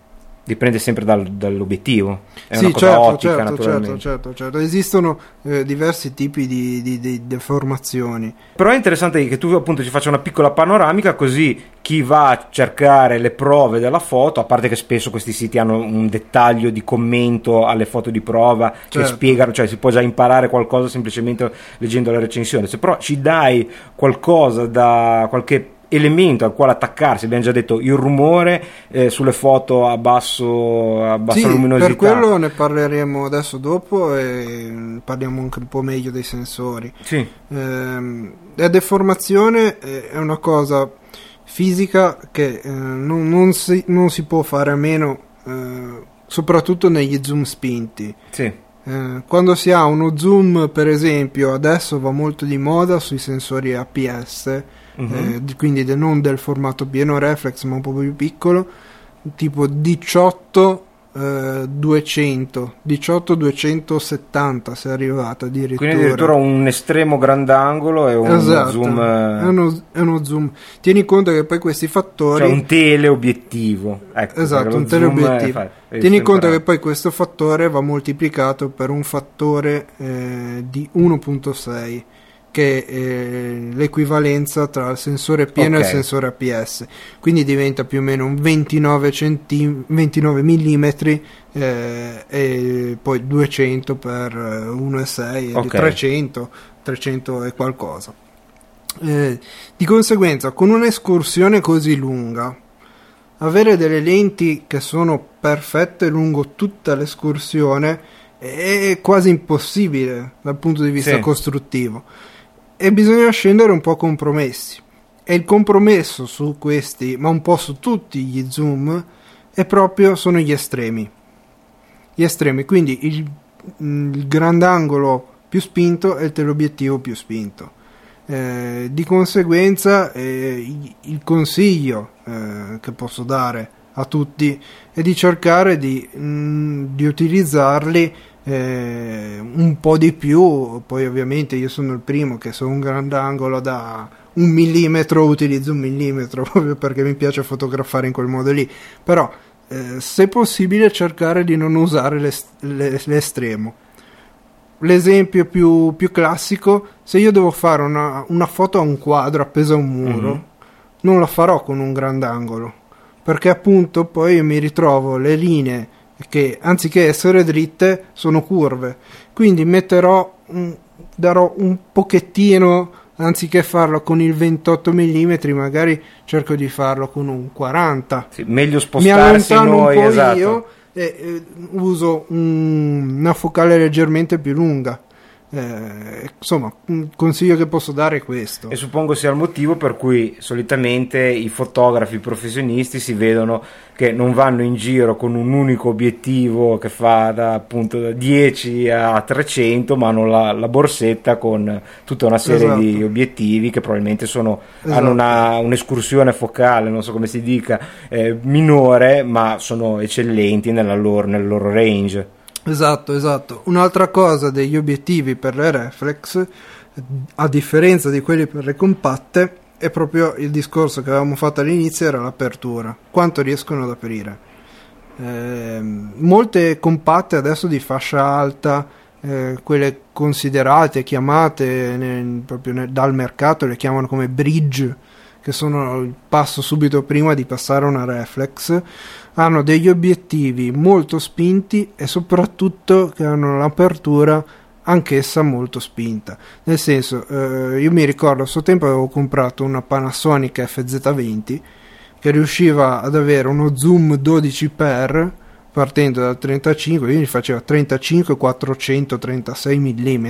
Dipende sempre dal- dall'obiettivo. È Sì, una cosa certo, ottica, certo, naturalmente. certo, certo, certo. Esistono eh, diversi tipi di, di- di deformazioni. Però è interessante che tu appunto ci faccia una piccola panoramica così chi va a cercare le prove della foto, a parte che spesso questi siti hanno un dettaglio di commento alle foto di prova che Certo. spiegano, cioè si può già imparare qualcosa semplicemente leggendo la recensione. Se però ci dai qualcosa da qualche elemento al quale attaccarsi, abbiamo già detto il rumore eh, sulle foto a, basso, a bassa Sì, luminosità. per quello ne parleremo adesso dopo e parliamo anche un po' meglio dei sensori. Sì, Ehm, la deformazione eh, è una cosa fisica che eh, non, non si, non si può fare a meno, eh, soprattutto negli zoom spinti. sì, Eh, quando si ha uno zoom, per esempio, adesso va molto di moda sui sensori APS, Mhm. eh, di- quindi de- non del formato pieno reflex, ma un po' più piccolo, tipo 18 eh, 200, 18 270 se è arrivato addirittura. quindi addirittura un estremo grandangolo e un Esatto, zoom, eh, è, uno, è uno zoom. Tieni conto che poi questi fattori cioè un teleobiettivo. Ecco, Esatto, perché lo un teleobiettivo. è Tieni conto che poi questo fattore va moltiplicato per un fattore eh, di 1.6 che eh, l'equivalenza tra il sensore pieno e Ok. il sensore APS quindi diventa più o meno un 29, centim- 29 mm eh, e poi 200 per eh, 1,6 Ok. 300 300 e qualcosa Eh, di conseguenza con un'escursione così lunga avere delle lenti che sono perfette lungo tutta l'escursione è quasi impossibile dal punto di vista Sì. costruttivo e bisogna scendere un po' compromessi. E il compromesso su questi ma un po' su tutti gli zoom è proprio sono gli estremi. Gli estremi quindi il, il grandangolo più spinto e il teleobiettivo più spinto. Eh, di conseguenza eh, il- consiglio eh, che posso dare a tutti è di cercare di, mm, di utilizzarli eh, un po' di più, poi ovviamente io sono il primo che su un grandangolo da un millimetro utilizzo un millimetro proprio perché mi piace fotografare in quel modo lì, però eh, se possibile cercare di non usare l'est- l'estremo. L'esempio più, più, classico, se io devo fare una, una, foto a un quadro appeso a un muro, mm-hmm. non la farò con un grandangolo, perché appunto poi mi ritrovo le linee che anziché essere dritte sono curve, quindi metterò un, darò un pochettino anziché farlo con il 28 mm magari cerco di farlo con un 40 sì, meglio spostarsi mi noi un po' esatto. io e, e uso un, una focale leggermente più lunga eh, insomma, un consiglio che posso dare è questo. E suppongo sia il motivo per cui solitamente i fotografi professionisti si vedono che non vanno in giro con un unico obiettivo che fa da appunto da 10 a 300, ma hanno la, la borsetta con tutta una serie esatto. di obiettivi che probabilmente sono, esatto. hanno una, un'escursione focale, non so come si dica, eh, minore, ma sono eccellenti loro, nel loro range. Esatto, esatto. Un'altra cosa degli obiettivi per le reflex, a differenza di quelli per le compatte, è proprio il discorso che avevamo fatto all'inizio, era l'apertura. Quanto riescono ad aprire? Eh, molte compatte adesso di fascia alta, eh, quelle considerate, chiamate nel, proprio nel, dal mercato, le chiamano come bridge, che sono il passo subito prima di passare a una reflex, hanno degli obiettivi molto spinti e soprattutto che hanno l'apertura anch'essa molto spinta. Nel senso, eh, io mi ricordo a suo tempo avevo comprato una Panasonic FZ20 che riusciva ad avere uno zoom 12x partendo dal 35, quindi faceva 35 436 mm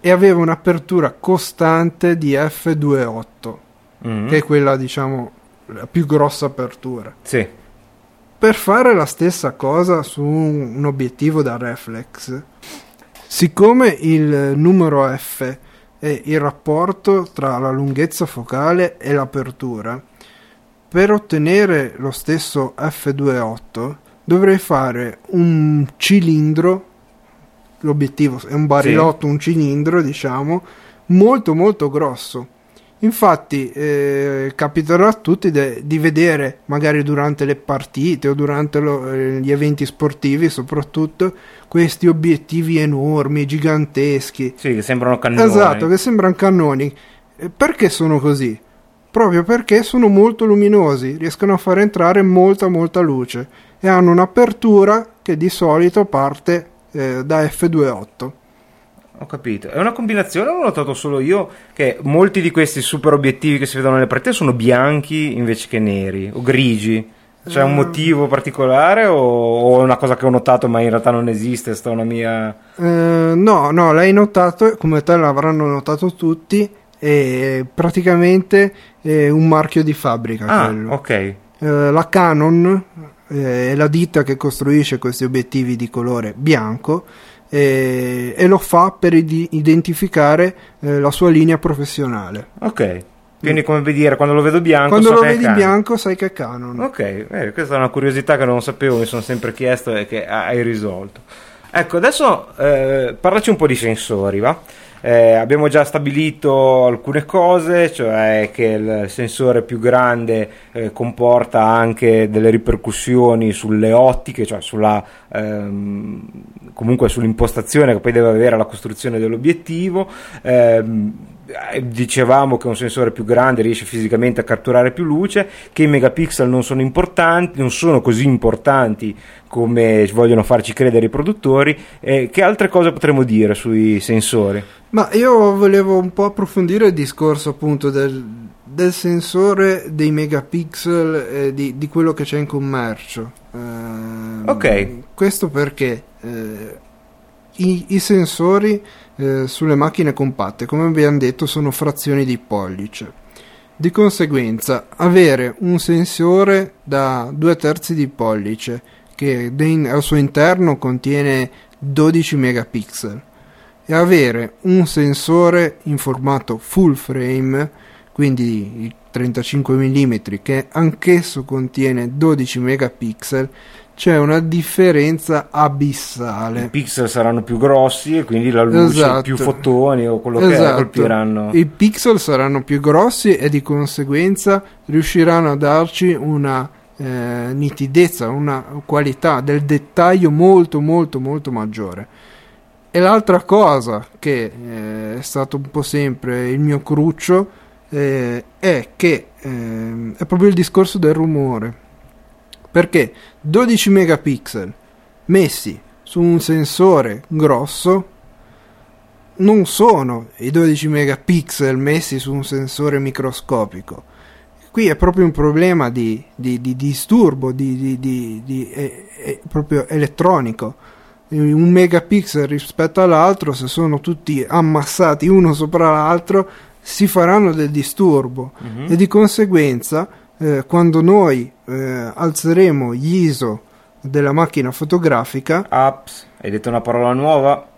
e aveva un'apertura costante di f2.8 mm. che è quella diciamo la più grossa apertura. Sì per fare la stessa cosa su un obiettivo da reflex, siccome il numero F è il rapporto tra la lunghezza focale e l'apertura, per ottenere lo stesso f2.8 dovrei fare un cilindro, l'obiettivo è un barilotto, sì. un cilindro diciamo, molto molto grosso Infatti eh, capiterà a tutti de- di vedere magari durante le partite o durante lo, eh, gli eventi sportivi soprattutto questi obiettivi enormi, giganteschi. Sì, che sembrano cannoni. Esatto, che sembrano cannoni. Eh, perché sono così? Proprio perché sono molto luminosi, riescono a far entrare molta molta luce e hanno un'apertura che di solito parte eh, da f2.8 ho capito. È una combinazione, l'ho notato solo io, che molti di questi super obiettivi che si vedono nelle partite sono bianchi invece che neri o grigi. C'è un eh. motivo particolare o, o, è una cosa che ho notato ma in realtà non esiste? Sta una mia... Uh, no, no, l'hai notato, come te l'avranno notato tutti, è praticamente è un marchio di fabbrica. Ah, quello. ok. Uh, la Canon è la ditta che costruisce questi obiettivi di colore bianco e, e lo fa per identificare eh, la sua linea professionale. Ok. Quindi, come dire, quando lo vedo bianco, quando so lo vedi bianco, sai che è Canon. Ok, eh, questa è una curiosità che non sapevo, mi sono sempre chiesto e che hai risolto. Ecco, adesso eh, parlaci un po' di sensori, va? Eh, abbiamo già stabilito alcune cose, cioè che il sensore più grande eh, comporta anche delle ripercussioni sulle ottiche, cioè sulla, ehm, comunque sull'impostazione che poi deve avere la costruzione dell'obiettivo. Eh, dicevamo che un sensore più grande riesce fisicamente a catturare più luce, che i megapixel non sono importanti, non sono così importanti come vogliono farci credere i produttori. Eh, che altre cose potremmo dire sui sensori? Ma io volevo un po' approfondire il discorso appunto del, del sensore dei megapixel eh, di, di, quello che c'è in commercio. Eh, ok. Questo perché i, i, sensori eh, sulle macchine compatte, come abbiamo detto, sono frazioni di pollice. Di conseguenza, avere un sensore da due terzi di pollice che al suo interno contiene 12 megapixel e avere un sensore in formato full frame, quindi il 35 mm che anch'esso contiene 12 megapixel, c'è una differenza I abissale. pixel saranno più grossi e quindi la luce, Esatto. più fotoni o quello che è, Esatto. colpiranno. I pixel saranno più grossi e di conseguenza riusciranno a darci una eh, nitidezza, una qualità del dettaglio molto molto molto maggiore. E l'altra cosa che eh, è stato un po' sempre il mio cruccio eh, è che ehm, è proprio il discorso del rumore. Perché 12 megapixel messi su un sensore grosso non sono i 12 megapixel messi su un sensore microscopico. Qui è proprio un problema di, di- di disturbo, di, di- di- di- eh, eh, proprio elettronico. Un megapixel rispetto all'altro, se sono tutti ammassati uno sopra l'altro, si faranno del disturbo Mhm. e di conseguenza eh, quando noi eh, alzeremo gli ISO della macchina fotografica Apps, hai detto una parola nuova?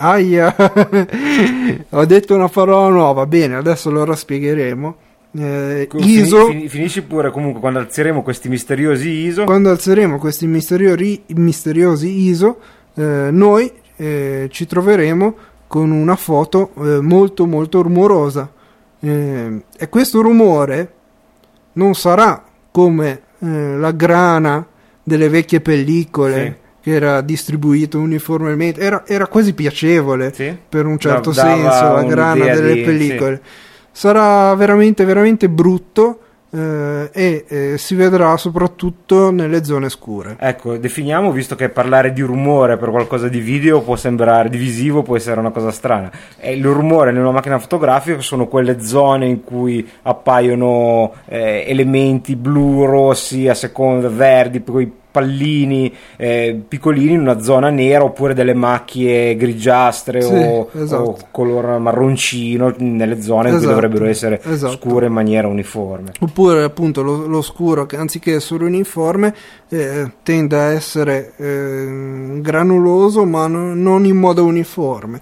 Aia, ho detto una parola nuova. Bene, adesso lo spiegheremo. Eh, ISO, fini- finisci pure comunque quando alzeremo questi misteriosi ISO. quando alzeremo questi misteriori- misteriosi ISO, eh, noi eh, ci troveremo con una foto eh, molto molto rumorosa. Eh, e questo rumore non sarà come eh, la grana delle vecchie pellicole Sì. che era distribuito uniformemente, era, era quasi piacevole. Sì? per un certo Da- dava senso la grana delle di- pellicole sarà veramente veramente brutto eh, e eh, si vedrà soprattutto nelle zone scure Ecco, definiamo, visto che parlare di rumore per qualcosa di video può sembrare divisivo, può essere una cosa strana. E il rumore nella macchina fotografica sono quelle zone in cui appaiono eh, elementi blu, rossi, a seconda, verdi, quei pallini eh, piccolini in una zona nera oppure delle macchie grigiastre Sì, o, esatto. o color marroncino nelle zone in cui Esatto, dovrebbero essere esatto. scure in maniera uniforme. oppure appunto lo, lo scuro che anziché essere uniforme eh, tende a essere eh, granuloso ma no- non in modo uniforme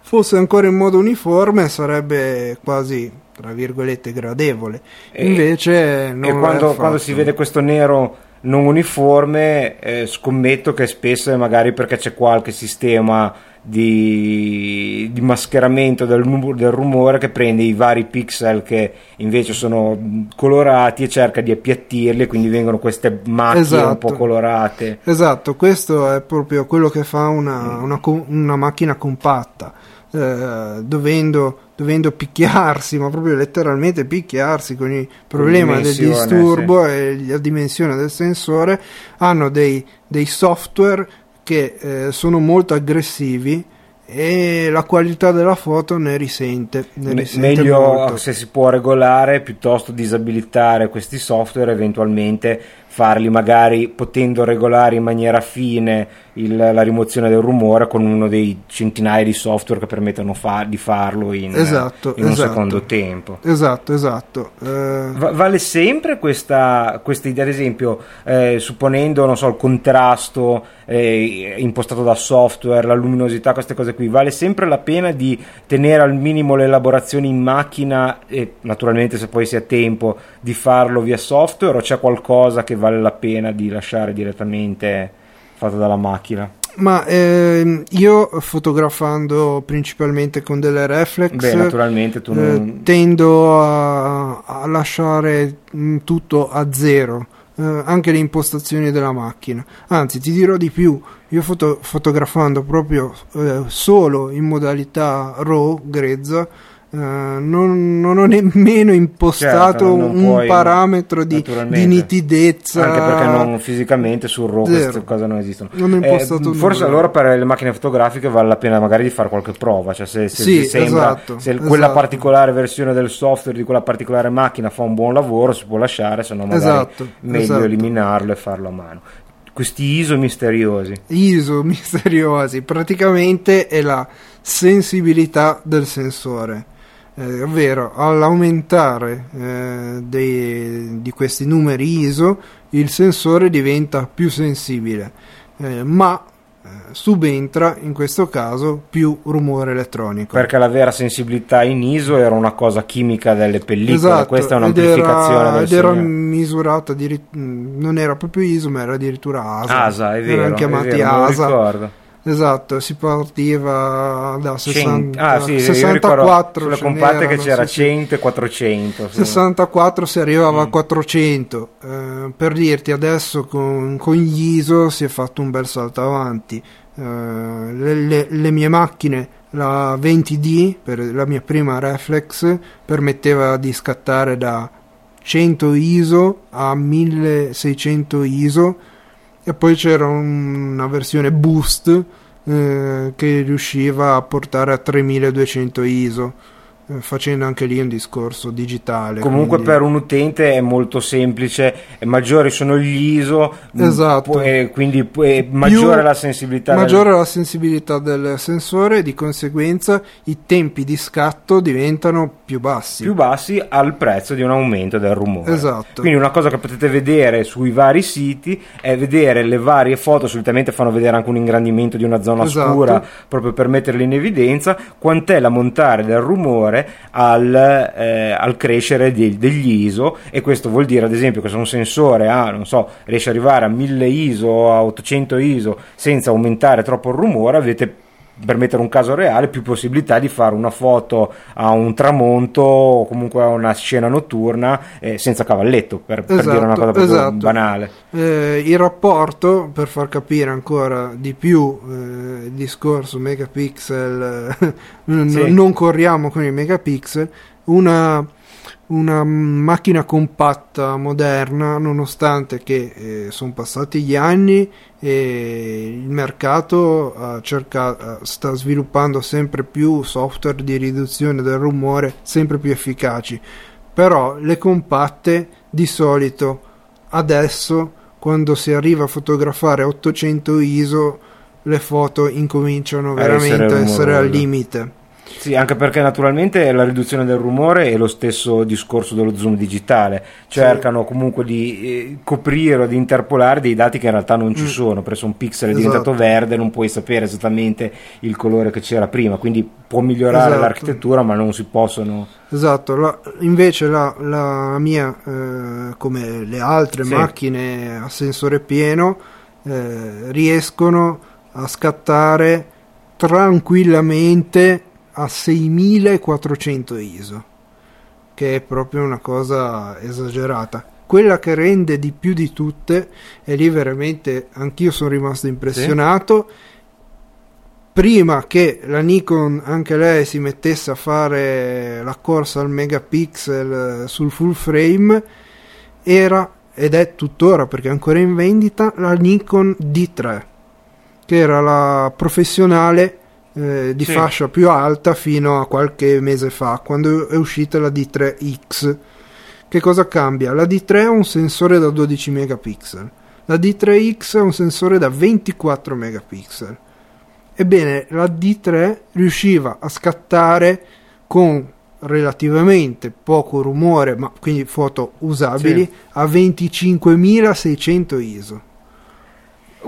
fosse ancora in modo uniforme sarebbe quasi tra virgolette gradevole E- invece non e è quando, quando si vede questo nero non uniforme, eh, scommetto che spesso è magari perché c'è qualche sistema di, di mascheramento del, del rumore che prende i vari pixel che invece sono mh, colorati e cerca di appiattirli quindi vengono queste macchie un Esatto. po' colorate. Esatto, questo è proprio quello che fa Mm. una, una una macchina compatta, eh, dovendo, dovendo picchiarsi, ma proprio letteralmente picchiarsi con il problema del disturbo e la dimensione del sensore, hanno dei, dei software che eh, sono molto aggressivi e la qualità della foto ne risente. Ne risente meglio molto. se si può regolare piuttosto disabilitare questi software eventualmente farli magari potendo regolare in maniera fine il- la rimozione del rumore con uno dei centinaia di software che permettono fa- di farlo in, Esatto, in un esatto. secondo tempo Esatto, esatto. Eh, Va- vale sempre questa, questa idea, ad esempio, eh, supponendo, non so, il contrasto eh, impostato da software, la luminosità, queste cose qui, vale sempre la pena di tenere al minimo le elaborazioni in macchina e naturalmente se poi si ha tempo di farlo via software o c'è qualcosa che vale la pena di lasciare direttamente fatto dalla macchina? Ma ehm, io fotografando principalmente con delle reflex Beh, naturalmente tu eh, non... tendo a, a lasciare mm, tutto a zero, eh, anche le impostazioni della macchina. Anzi, ti dirò di più, io foto- fotografando proprio eh, solo in modalità RAW, grezza, eh, non, non ho nemmeno impostato Certo, un puoi- parametro di, di nitidezza. Anche perché non fisicamente sul RAW Zero. queste cose non esistono. Non Eh, forse allora per le macchine fotografiche vale la pena magari di fare qualche prova, cioè se, se Sì, sembra esatto, se quella esatto. particolare versione del software di quella particolare macchina fa un buon lavoro si può lasciare, se no magari Esatto, meglio esatto. eliminarlo e farlo a mano. Questi ISO misteriosi. ISO misteriosi, praticamente è la sensibilità del sensore, eh, ovvero all'aumentare eh, dei- di questi numeri ISO il sensore diventa più sensibile, eh, ma eh, subentra in questo caso più rumore elettronico. Perché la vera sensibilità in ISO era una cosa chimica delle pellicole, Esatto, questa è ed un'amplificazione era, del ed era misurata addirit- mh, non era proprio ISO ma era addirittura ASA ASA, è vero, erano chiamati è vero, ASA ricordo. Esatto si partiva da 60, ah, sì, io 64 ricordo sulle compatte che c'era sì, sì. 100 e 400. sì. 64 si arrivava a Mm. 400 Eh, per dirti adesso con, con gli ISO si è fatto un bel salto avanti Eh, le, le- le mie macchine la 20D per la mia prima reflex permetteva di scattare da 100 ISO a 1600 ISO e poi c'era un- una versione boost eh, che riusciva a portare a 3200 ISO facendo anche lì un discorso digitale Comunque quindi- per un utente è molto semplice, e maggiori sono gli ISO, mh, Esatto. pu- e quindi pu- è maggiore la sensibilità. del- maggiore la sensibilità del sensore di conseguenza i tempi di scatto diventano più bassi più bassi al prezzo di un aumento del rumore. Esatto. Quindi una cosa che potete vedere sui vari siti è vedere le varie foto, solitamente fanno vedere anche un ingrandimento di una zona Esatto. scura proprio per metterle in evidenza, quant'è l'ammontare del rumore al, eh, al crescere di- degli ISO e questo vuol dire ad esempio che se un sensore ha, non so, riesce ad arrivare a 1000 ISO o a 800 ISO senza aumentare troppo il rumore, avete per mettere un caso reale, più possibilità di fare una foto a un tramonto o comunque a una scena notturna eh, senza cavalletto, per, per dire una Esatto, cosa proprio esatto. banale. Eh, il rapporto, per far capire ancora di più eh, il discorso megapixel, n- Sì. non corriamo con i megapixel, una, una macchina compatta moderna, nonostante che sono passati gli anni e il mercato ha cerca- sta sviluppando sempre più software di riduzione del rumore sempre più efficaci, però le compatte di solito adesso quando si arriva a fotografare a 800 ISO le foto incominciano A veramente essere a essere al limite. Sì, anche perché naturalmente la riduzione del rumore è lo stesso discorso dello zoom digitale, cercano comunque di eh, coprire o di interpolare dei dati che in realtà non ci Mm. sono, se un pixel è Esatto. diventato verde non puoi sapere esattamente il colore che c'era prima, quindi può migliorare Esatto. l'architettura ma non si possono... Esatto, la- invece la, la mia, eh, come le altre Sì. macchine a sensore pieno, eh, riescono a scattare tranquillamente a 6400 ISO, che è proprio una cosa esagerata. Quella che rende di più di tutte, e lì veramente anch'io sono rimasto impressionato, prima che la Nikon anche lei si mettesse a fare la corsa al megapixel sul full frame era ed è tuttora perché è ancora in vendita la Nikon D3 che era la professionale eh, di Sì. fascia più alta fino a qualche mese fa quando è uscita la D3X che cosa cambia? La D3 ha un sensore da 12 megapixel la D3X ha un sensore da 24 megapixel Ebbene, la D3 riusciva a scattare con relativamente poco rumore, ma quindi foto usabili, Sì. a 25.600 ISO.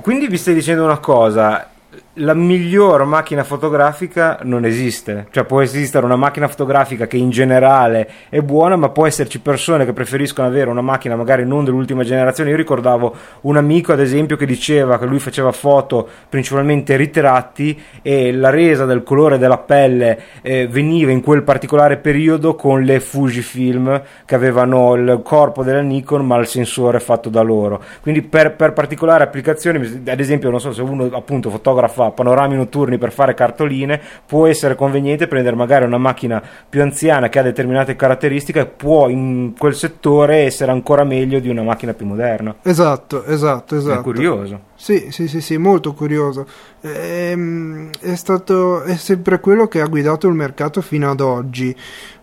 Quindi vi stai dicendo una cosa, la miglior macchina fotografica non esiste, cioè può esistere una macchina fotografica che in generale è buona, ma può esserci persone che preferiscono avere una macchina magari non dell'ultima generazione. Io ricordavo un amico, ad esempio, che diceva che lui faceva foto principalmente ritratti e la resa del colore della pelle eh, veniva in quel particolare periodo con le Fujifilm che avevano il corpo della Nikon ma il sensore fatto da loro. Quindi per, per particolari applicazioni, ad esempio, non so se uno appunto fotografa panorami notturni per fare cartoline, può essere conveniente prendere magari una macchina più anziana che ha determinate caratteristiche e può in quel settore essere ancora meglio di una macchina più moderna. Esatto, esatto, esatto. È curioso. Sì, sì, sì, sì, molto curioso. Ehm, è stato è sempre quello che ha guidato il mercato fino ad oggi.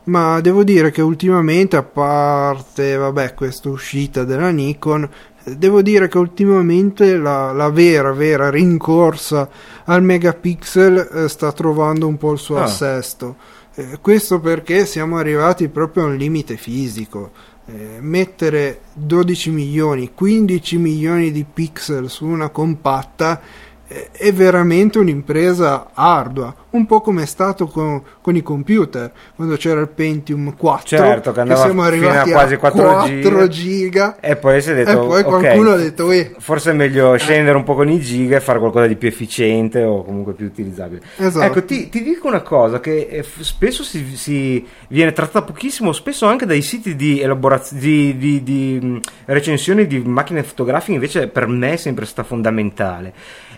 Ma devo dire che ultimamente, a parte vabbè, questa uscita della Nikon, devo dire che ultimamente la, la vera, vera rincorsa al megapixel eh, sta trovando un po' il suo Ah. assesto. Eh, questo perché siamo arrivati proprio a un limite fisico. Eh, mettere 12 milioni, 15 milioni di pixel su una compatta è, è veramente un'impresa ardua, un po' come è stato con, con i computer, quando c'era il Pentium 4, Certo, che andava siamo fino arrivati a quasi 4 4 giga. giga. E poi si è detto, E poi qualcuno ha detto, "Uè". forse è meglio scendere un po' con i giga e fare qualcosa di più efficiente o comunque più utilizzabile. Esatto. Ecco, ti, ti dico una cosa che eh, spesso si, si viene trattata pochissimo, spesso anche dai siti di elaborazione, di, di- di, mh, recensioni di macchine fotografiche, invece per me è sempre stata fondamentale.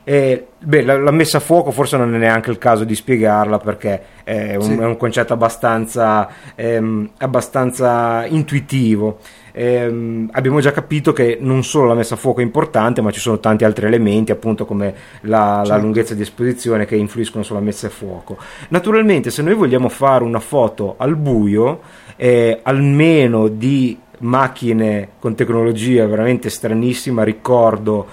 Eh, beh, la, la messa a fuoco forse non è neanche il caso di spiegarla perché è un, Sì. è un concetto abbastanza, ehm, abbastanza intuitivo. Ehm, abbiamo già capito che non solo la messa a fuoco è importante, ma ci sono tanti altri elementi, appunto come la, la Certo. lunghezza di esposizione che influiscono sulla messa a fuoco. Naturalmente, se noi vogliamo fare una foto al buio, eh, almeno di macchine con tecnologia veramente stranissima, ricordo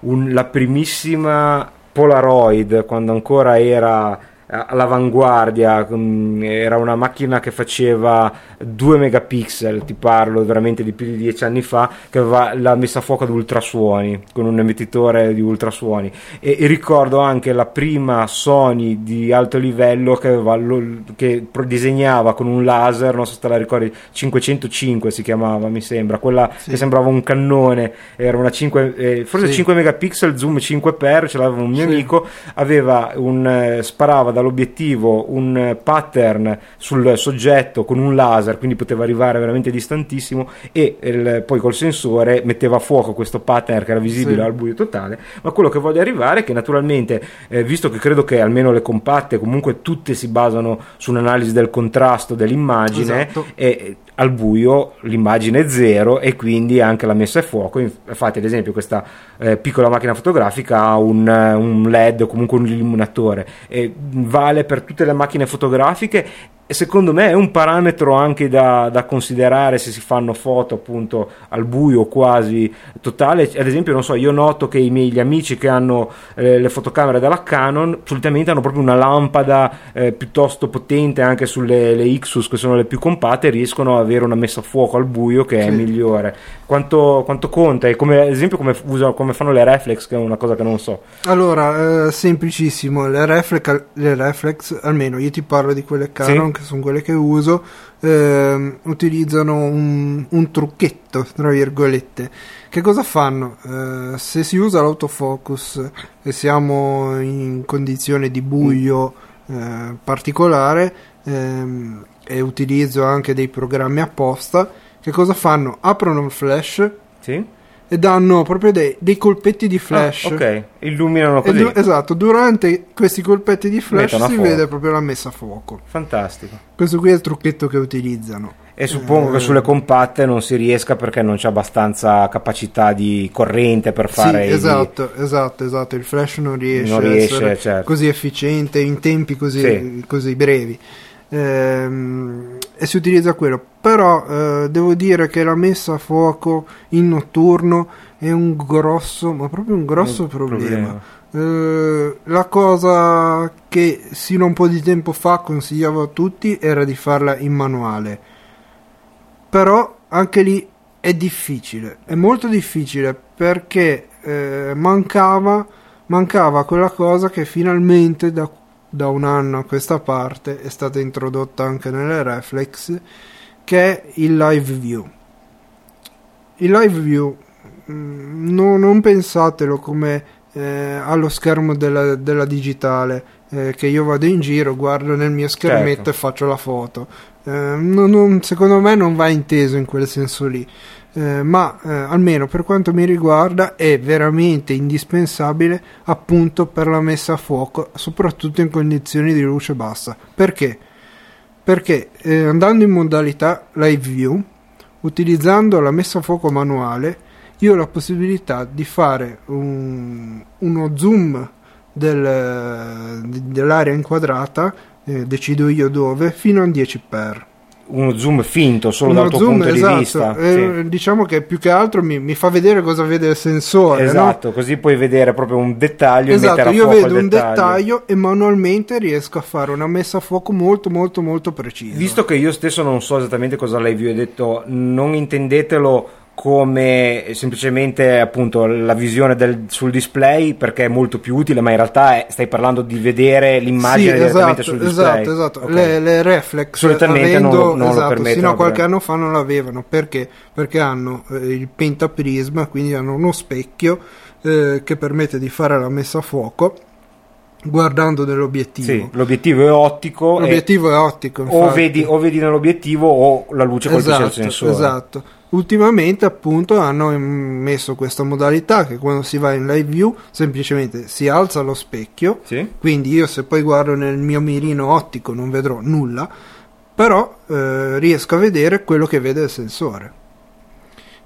un- la primissima Polaroid quando ancora era eh, all'avanguardia mm, era una macchina che faceva 2 megapixel ti parlo veramente di più di 10 anni fa che aveva la messa a fuoco ad ultrasuoni con un emettitore di ultrasuoni e, e ricordo anche la prima Sony di alto livello che, aveva lo- che disegnava con un laser non so se te la ricordi 505 si chiamava mi sembra quella Sì. che sembrava un cannone era una 5 eh, forse Sì. 5 megapixel zoom 5x ce l'aveva un mio Sì. amico aveva un eh, sparava dall'obiettivo un eh, pattern sul soggetto con un laser quindi poteva arrivare veramente distantissimo e il- poi col sensore metteva a fuoco questo pattern che era visibile Sì. al buio totale ma quello che voglio arrivare è che naturalmente eh, visto che credo che almeno le compatte comunque tutte si basano su un'analisi del contrasto dell'immagine Esatto. e al buio l'immagine è zero e quindi anche la messa a fuoco. Infatti, ad esempio, questa eh, piccola macchina fotografica ha un, eh, un LED o comunque un illuminatore e vale per tutte le macchine fotografiche. E secondo me è un parametro anche da, da considerare se si fanno foto appunto al buio quasi totale. Ad esempio, non so, io noto che i miei gli amici che hanno eh, le fotocamere della Canon solitamente hanno proprio una lampada eh, piuttosto potente anche sulle le Ixus che sono le più compatte riescono ad avere una messa a fuoco al buio che è Sì. migliore. Quanto, quanto conta? E come, ad esempio come, usa- come fanno le reflex che è una cosa che non so. Allora, eh, semplicissimo, le reflex, le reflex, almeno io ti parlo di quelle Canon che sono quelle che uso, ehm, utilizzano un, un trucchetto, tra virgolette. Che cosa fanno? Eh, se si usa l'autofocus e siamo in condizione di buio eh, particolare ehm, e utilizzo anche dei programmi apposta, che cosa fanno? Aprono il flash Sì? E danno proprio dei, dei colpetti di flash. Ah, ok, illuminano così. du- esatto, durante questi colpetti di flash Mettono a si vede proprio la messa a fuoco. Fantastico. Questo qui è il trucchetto che utilizzano. E suppongo Eh. che sulle compatte non si riesca perché non c'è abbastanza capacità di corrente per fare sì, i- esatto, esatto, esatto. Il flash non riesce, Non a riesce, essere certo. così efficiente in tempi così, Sì. così brevi. Ehm, e si utilizza quello. Però eh, devo dire che la messa a fuoco in notturno è un grosso, ma proprio un grosso Un problema. Eh, la cosa che sino a un po' di tempo fa consigliavo a tutti era di farla in manuale. Però anche lì è difficile, è molto difficile perché eh, mancava, mancava quella cosa che finalmente da, da un anno a questa parte è stata introdotta anche nelle reflex, che è il live view. Il live view mm, no- non pensatelo come eh, allo schermo della, della digitale eh, che io vado in giro, guardo nel mio schermetto Certo. e faccio la foto. Eh, non- non- secondo me non va inteso in quel senso lì. Eh, ma eh, almeno per quanto mi riguarda è veramente indispensabile appunto per la messa a fuoco, soprattutto in condizioni di luce bassa. Perché? Perché eh, andando in modalità live view, utilizzando la messa a fuoco manuale, io ho la possibilità di fare un- uno zoom del- dell'area inquadrata, eh, decido io dove, fino a 10x. Uno zoom finto solo Uno dal tuo zoom, punto esatto, di vista. eh, sì. Diciamo che più che altro mi, mi fa vedere cosa vede il sensore. no? Esatto, così puoi vedere proprio un dettaglio Esatto, io vedo un dettaglio. dettaglio e manualmente riesco a fare una messa a fuoco molto molto molto precisa. Visto che io stesso non so esattamente cosa lei vi ho detto, non intendetelo come semplicemente appunto la visione del, sul display perché è molto più utile, ma in realtà è, stai parlando di vedere l'immagine Sì, direttamente esatto, sul display. esatto, esatto. Ok. Le, le reflex Solitamente non avendo, lo- non lo esatto, permettono, fino a qualche anno fa non l'avevano perché? Perché hanno eh, il pentaprisma, quindi hanno uno specchio eh, che permette di fare la messa a fuoco guardando nell'obiettivo. Sì, l'obiettivo è ottico. L'obiettivo è ottico. o, vedi, o vedi nell'obiettivo o la luce colpisce il esatto, sensore. esatto. Ultimamente appunto hanno messo questa modalità che quando si va in live view semplicemente si alza lo specchio Sì? quindi io se poi guardo nel mio mirino ottico non vedrò nulla, però eh, riesco a vedere quello che vede il sensore.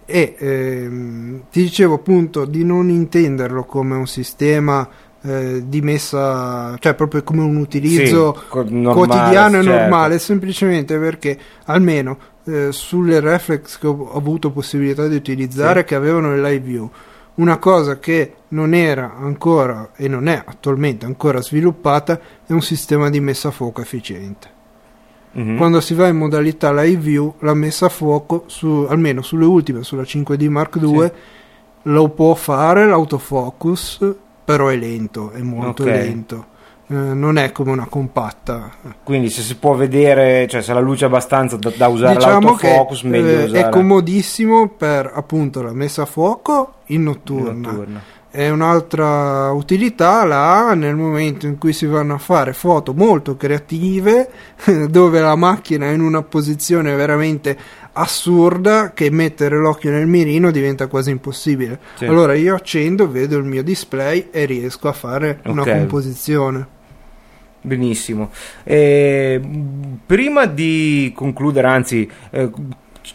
E ehm, ti dicevo appunto di non intenderlo come un sistema eh, di messa, cioè proprio come un utilizzo Sì, co- normale, quotidiano e certo. normale, semplicemente perché almeno eh, sulle reflex che ho, avuto possibilità di utilizzare Sì. che avevano il live view una cosa che non era ancora e non è attualmente ancora sviluppata è un sistema di messa a fuoco efficiente. Mhm. Quando si va in modalità live view, la messa a fuoco, su, almeno sulle ultime, sulla 5D Mark II, lo può fare l'autofocus, però è lento, è molto Ok. lento. Eh, non è come una compatta. Quindi se si può vedere, cioè se la luce è abbastanza da, da usare diciamo che l'autofocus, meglio eh, usare è comodissimo per appunto la messa a fuoco in notturna. notturna. E un'altra utilità la ha nel momento in cui si vanno a fare foto molto creative, dove la macchina è in una posizione veramente assurda che mettere l'occhio nel mirino diventa quasi impossibile. Sì. Allora io accendo, vedo il mio display e riesco a fare una Ok. composizione. Benissimo. Eh, prima di concludere, anzi, eh,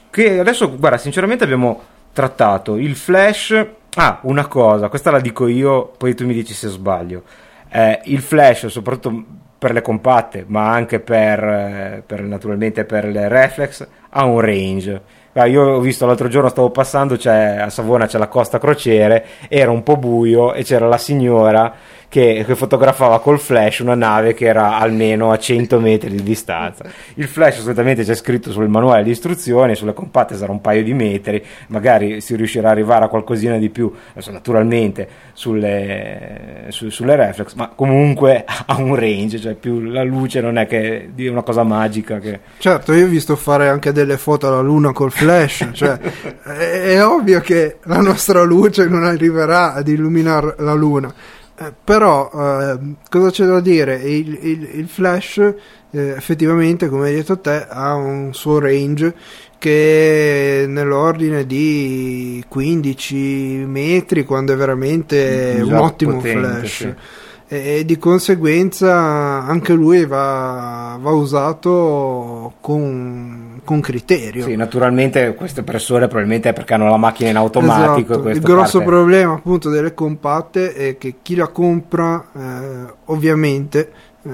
che adesso, guarda, sinceramente abbiamo trattato il flash. Ah, una cosa, questa la dico io, poi tu mi dici se sbaglio. Eh, il flash, soprattutto per le compatte, ma anche per, eh, per, naturalmente per le reflex, ha un range. Io ho visto l'altro giorno, stavo passando, a Savona c'è la costa crociere, era un po' buio e c'era la signora che, che fotografava col flash una nave che era almeno a 100 metri di distanza. Il flash solitamente c'è scritto sul manuale di istruzioni, sulle compatte sarà un paio di metri, magari si riuscirà ad arrivare a qualcosina di più, adesso naturalmente sulle, su- sulle reflex, ma comunque ha un range, cioè più la luce non è che di una cosa magica che... Certo, io ho visto fare anche delle foto alla luna col flash, cioè è, è ovvio che la nostra luce non arriverà ad illuminare la luna. Eh, però eh, cosa c'è da dire? Il, il- il flash eh, effettivamente, come hai detto te, ha un suo range che è nell'ordine di 15 metri quando è veramente Già un ottimo potente, flash sì. E di conseguenza anche lui va, va usato con, con criterio. Sì, naturalmente queste persone probabilmente è perché hanno la macchina in automatico. Esatto. Il grosso parte- problema appunto delle compatte è che chi la compra eh, ovviamente eh,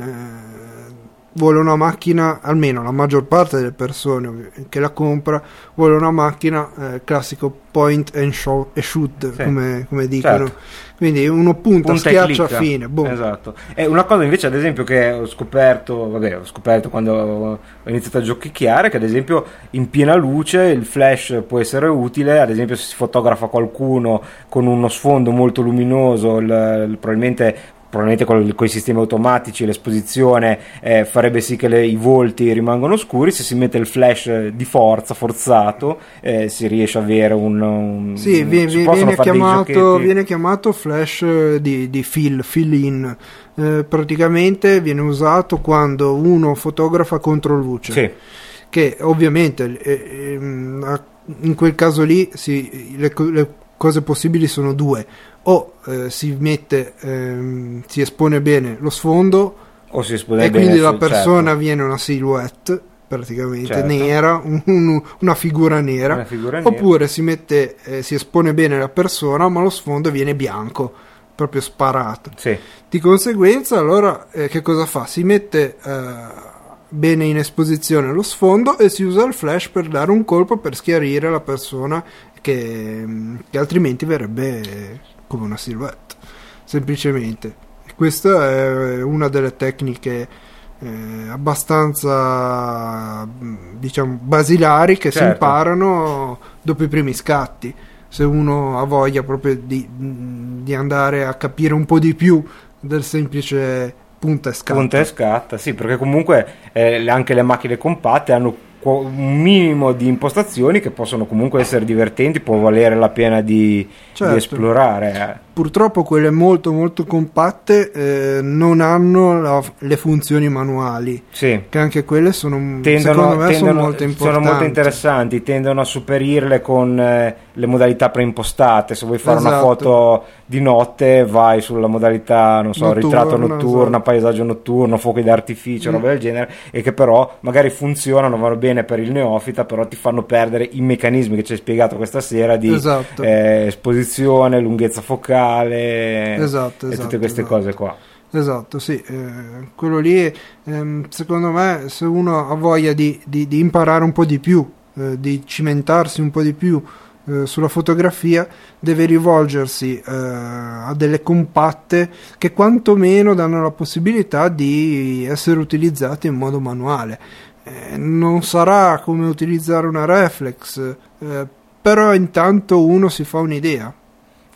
vuole una macchina, almeno la maggior parte delle persone che la compra vuole una macchina eh, classico point and, show- e shoot Sì. come, come dicono. Certo. Quindi uno punta, punta schiaccia fine. boom. Esatto. E una cosa invece, ad esempio, che ho scoperto, vabbè, ho scoperto quando ho iniziato a giochicchiare, che ad esempio in piena luce il flash può essere utile, ad esempio se si fotografa qualcuno con uno sfondo molto luminoso, il- il- probabilmente probabilmente con, i sistemi automatici l'esposizione eh, farebbe sì che le- i volti rimangano scuri se si mette il flash eh, di forza forzato eh, si riesce a avere un, un Sì, un- viene, dei chiamato, viene chiamato flash eh, di, di fill, fill in. Eh, praticamente viene usato quando uno fotografa contro luce. Sì. Che ovviamente eh, in quel caso lì si- le, le cose possibili sono due. O eh, si mette, ehm, si espone bene lo sfondo o si espone e bene quindi la sul- persona certo. viene una silhouette praticamente Certo. nera, un- un- una figura nera. Una figura nera. Oppure si mette, eh, si espone bene la persona, ma lo sfondo viene bianco, proprio sparato. Sì. Di conseguenza, allora, eh, che cosa fa? Si mette eh, bene in esposizione lo sfondo e si usa il flash per dare un colpo per schiarire la persona che, che altrimenti verrebbe come una silhouette, semplicemente. Questa è una delle tecniche eh, abbastanza diciamo basilari che certo. si imparano dopo i primi scatti se uno ha voglia proprio di, di andare a capire un po' di più del semplice punta e scatta. Punta e scatta, sì, perché comunque eh, anche le macchine compatte hanno un minimo di impostazioni che possono comunque essere divertenti, può valere la pena di, certo. di esplorare. Eh. Purtroppo quelle molto molto compatte eh, non hanno la, le funzioni manuali, sì. che anche quelle sono, tendono, secondo me tendono, sono molto importanti. Sono molto interessanti, tendono a superirle con eh, le modalità preimpostate, se vuoi fare esatto. una foto di notte vai sulla modalità, non so, Notturno, ritratto notturno, esatto. paesaggio notturno, fuochi d'artificio, mm. roba del genere, e che però magari funzionano, vanno bene per il neofita, però ti fanno perdere i meccanismi che ci hai spiegato questa sera di esatto. eh, esposizione, lunghezza focale esatto, e tutte queste esatto. cose qua. Esatto, sì, eh, quello lì ehm, secondo me se uno ha voglia di, di, di imparare un po' di più, eh, di cimentarsi un po' di più eh, sulla fotografia deve rivolgersi eh, a delle compatte che quantomeno danno la possibilità di essere utilizzate in modo manuale. Eh, non sarà come utilizzare una reflex, eh, però intanto uno si fa un'idea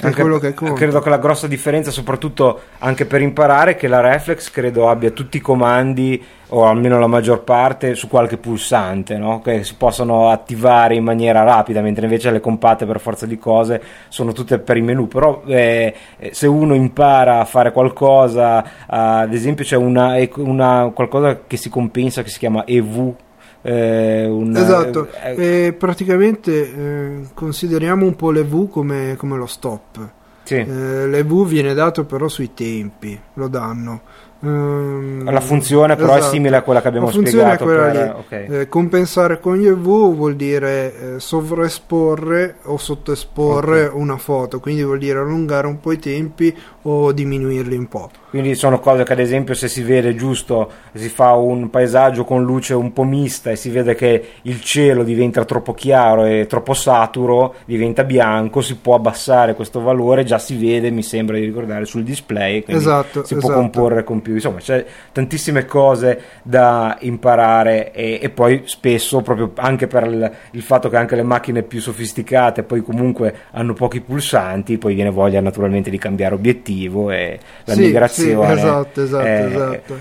anche, quello che. Credo che la grossa differenza, soprattutto anche per imparare, è che la reflex credo abbia tutti i comandi, o almeno la maggior parte, su qualche pulsante, no? che si possono attivare in maniera rapida, mentre invece le compatte per forza di cose sono tutte per i menu. Però eh, se uno impara a fare qualcosa, ad esempio c'è una, una, qualcosa che si compensa che si chiama EV eh, un, esatto, eh, eh, praticamente consideriamo un po' l'EV come, come lo stop. Sì. Eh, L'EV viene dato però sui tempi, lo danno. Um, la funzione però esatto. è simile a quella che abbiamo spiegato. Per, okay. eh, compensare con gli EV vuol dire eh, sovraesporre o sottoesporre okay. una foto, quindi vuol dire allungare un po' i tempi o diminuirli un po'. Quindi sono cose che ad esempio se si vede giusto, si fa un paesaggio con luce un po' mista e si vede che il cielo diventa troppo chiaro e troppo saturo, diventa bianco, si può abbassare questo valore, già si vede, mi sembra di ricordare, sul display, quindi esatto, si esatto. può comporre con più. Insomma, c'è tantissime cose da imparare e, e poi spesso, proprio anche per il, il, fatto che anche le macchine più sofisticate poi comunque hanno pochi pulsanti, poi viene voglia naturalmente di cambiare obiettivo e la sì, migrazione sì, esatto, esatto, eh, esatto.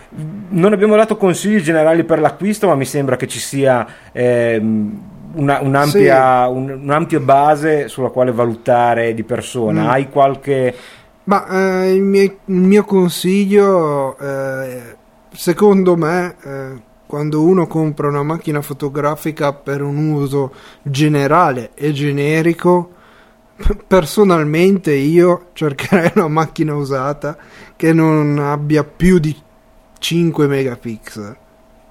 Non abbiamo dato consigli generali per l'acquisto, ma mi sembra che ci sia eh, una, un'ampia, sì. un, un'ampia, base sulla quale valutare di persona. Mm. Hai qualche... Ma eh, il, mio, il, mio, consiglio, eh, secondo me, eh, quando uno compra una macchina fotografica per un uso generale e generico, personalmente io cercherei una macchina usata che non abbia più di 5 megapixel.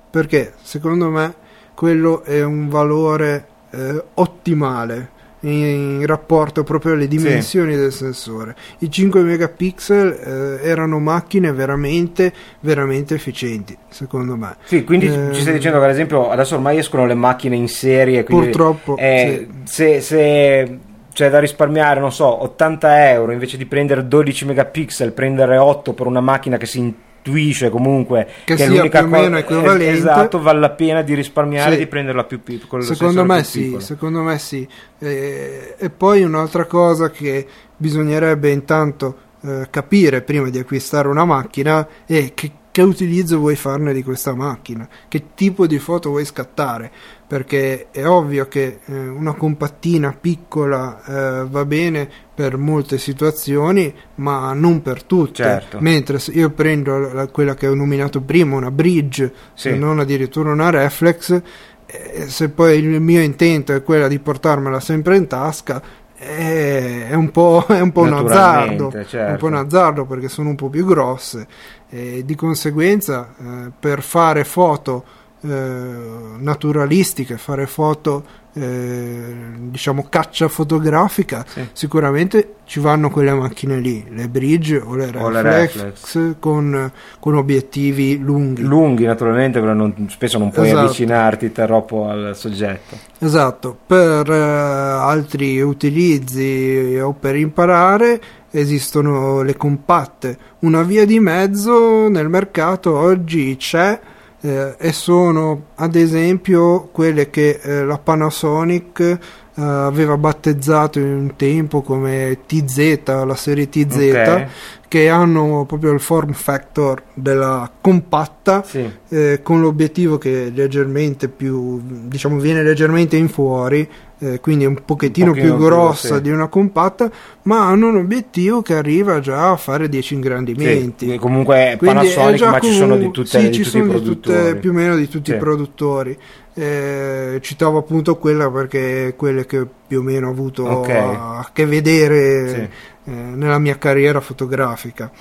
Perché secondo me quello è un valore eh, ottimale in rapporto proprio alle dimensioni sì. del sensore. I 5 megapixel eh, erano macchine veramente, veramente efficienti, secondo me. Sì, quindi eh, ci stai dicendo che ad esempio adesso ormai escono le macchine in serie. Purtroppo. Eh, sì. se, se c'è da risparmiare, non so, 80 euro invece di prendere 12 megapixel, prendere 8 per una macchina che si intuisce comunque che, che l'unica più meno equivalente. Esatto, vale la pena di risparmiare sì. di prenderla più piccola. Secondo me sì, piccolo. secondo me sì. E, e, poi un'altra cosa che bisognerebbe intanto eh, capire prima di acquistare una macchina è che che utilizzo vuoi farne di questa macchina, che tipo di foto vuoi scattare, perché è ovvio che eh, una compattina piccola eh, va bene per molte situazioni, ma non per tutte. Certo. Mentre se io prendo la, quella che ho nominato prima, una bridge, sì. se non addirittura una reflex, eh, se poi il mio intento è quella di portarmela sempre in tasca, è un po', è un, po un azzardo, certo. un po' un azzardo perché sono un po' più grosse e di conseguenza eh, per fare foto eh, naturalistiche, fare foto eh, diciamo caccia fotografica, sì. sicuramente ci vanno quelle macchine lì, le bridge o le reflex, o le reflex. Con, con, obiettivi lunghi. Lunghi naturalmente, però non, spesso non puoi esatto. avvicinarti troppo al soggetto. Esatto, per eh, altri utilizzi o per imparare esistono le compatte. Una via di mezzo nel mercato oggi c'è eh, e sono ad esempio quelle che eh, la Panasonic eh, aveva battezzato in un tempo come TZ, la serie TZ, Ok. che hanno proprio il form factor della compatta Sì. eh, con l'obiettivo che leggermente più diciamo viene leggermente in fuori eh, quindi un pochettino Un più più, grossa sì. di una compatta ma hanno un obiettivo che arriva già a fare 10 ingrandimenti Sì, comunque quindi Panasonic, ma ci sono di, comu- tutte, sì, di ci tutti i sono di tutte- produttori. più o meno di tutti Sì. i produttori Eh, citavo appunto quella perché è quelle che più o meno ho avuto Ok. a che vedere eh, nella mia carriera fotografica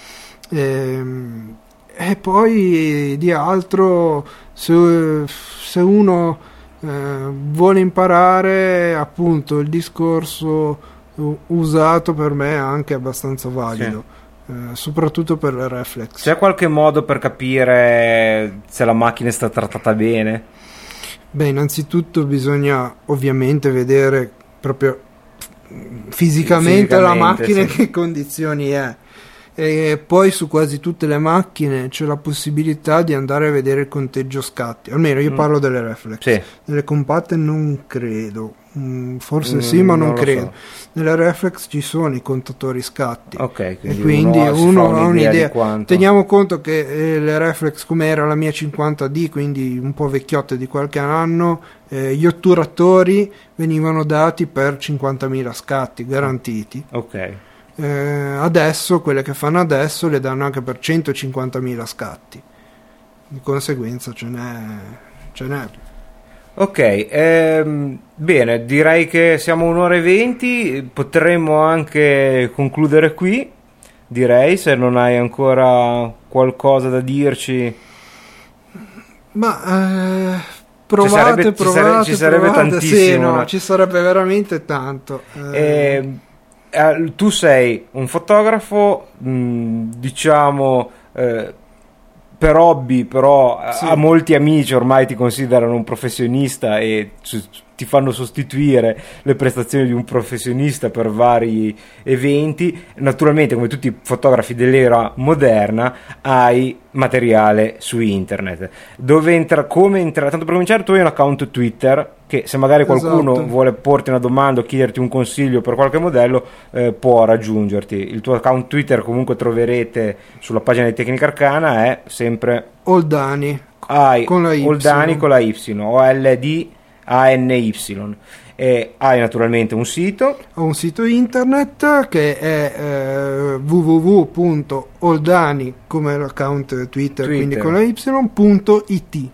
Ehm, e poi di altro se, se uno eh, vuole imparare appunto il discorso u- usato per me è anche abbastanza valido eh, soprattutto per le reflex C'è qualche modo per capire se la macchina è stata trattata bene? Beh, innanzitutto bisogna ovviamente vedere proprio fisicamente, la Fisicamente, macchina in sì. che condizioni è. E poi su quasi tutte le macchine c'è la possibilità di andare a vedere il conteggio scatti. Almeno io Mm. parlo delle reflex. Sì. Nelle compatte non credo. Mm, forse Mm, sì, ma non, non credo. so. Nelle reflex ci sono i contatori scatti. Ok, E quindi, quindi uno, uno, ha un'idea un'idea. Teniamo conto che eh, le reflex, come era la mia 50D, quindi un po' vecchiotte di qualche anno, eh, gli otturatori venivano dati per 50.000 scatti garantiti. Ok. Eh, adesso, quelle che fanno adesso, le danno anche per 150.000 scatti. Di conseguenza ce n'è. Ce n'è. Ok, ehm, bene, direi che siamo un'ora e venti, potremmo anche concludere qui, direi, se non hai ancora qualcosa da dirci. Ma eh, provate, sarebbe- ci provate, sare- ci sarebbe provate. tantissimo, Sì, no, no? ci sarebbe veramente tanto. Eh, Ehm, eh, tu sei un fotografo, mh, diciamo, eh, per hobby, però eh, Sì. a molti amici ormai ti considerano un professionista e ci- ti fanno sostituire le prestazioni di un professionista per vari eventi. Naturalmente, come tutti i fotografi dell'era moderna, hai materiale su internet. Dove entra, come entra, tanto per cominciare, tu hai un account Twitter che se magari qualcuno Esatto. vuole porti una domanda o chiederti un consiglio per qualche modello, eh, può raggiungerti. Il tuo account Twitter comunque troverete sulla pagina di Tecnica Arcana, è sempre Oldani. hai Con la Y. Oldani con la Y o LD ANY. E hai naturalmente un sito Ho un sito internet che è eh, www.oldani come l'account Twitter, quindi Twitter. con la y.it.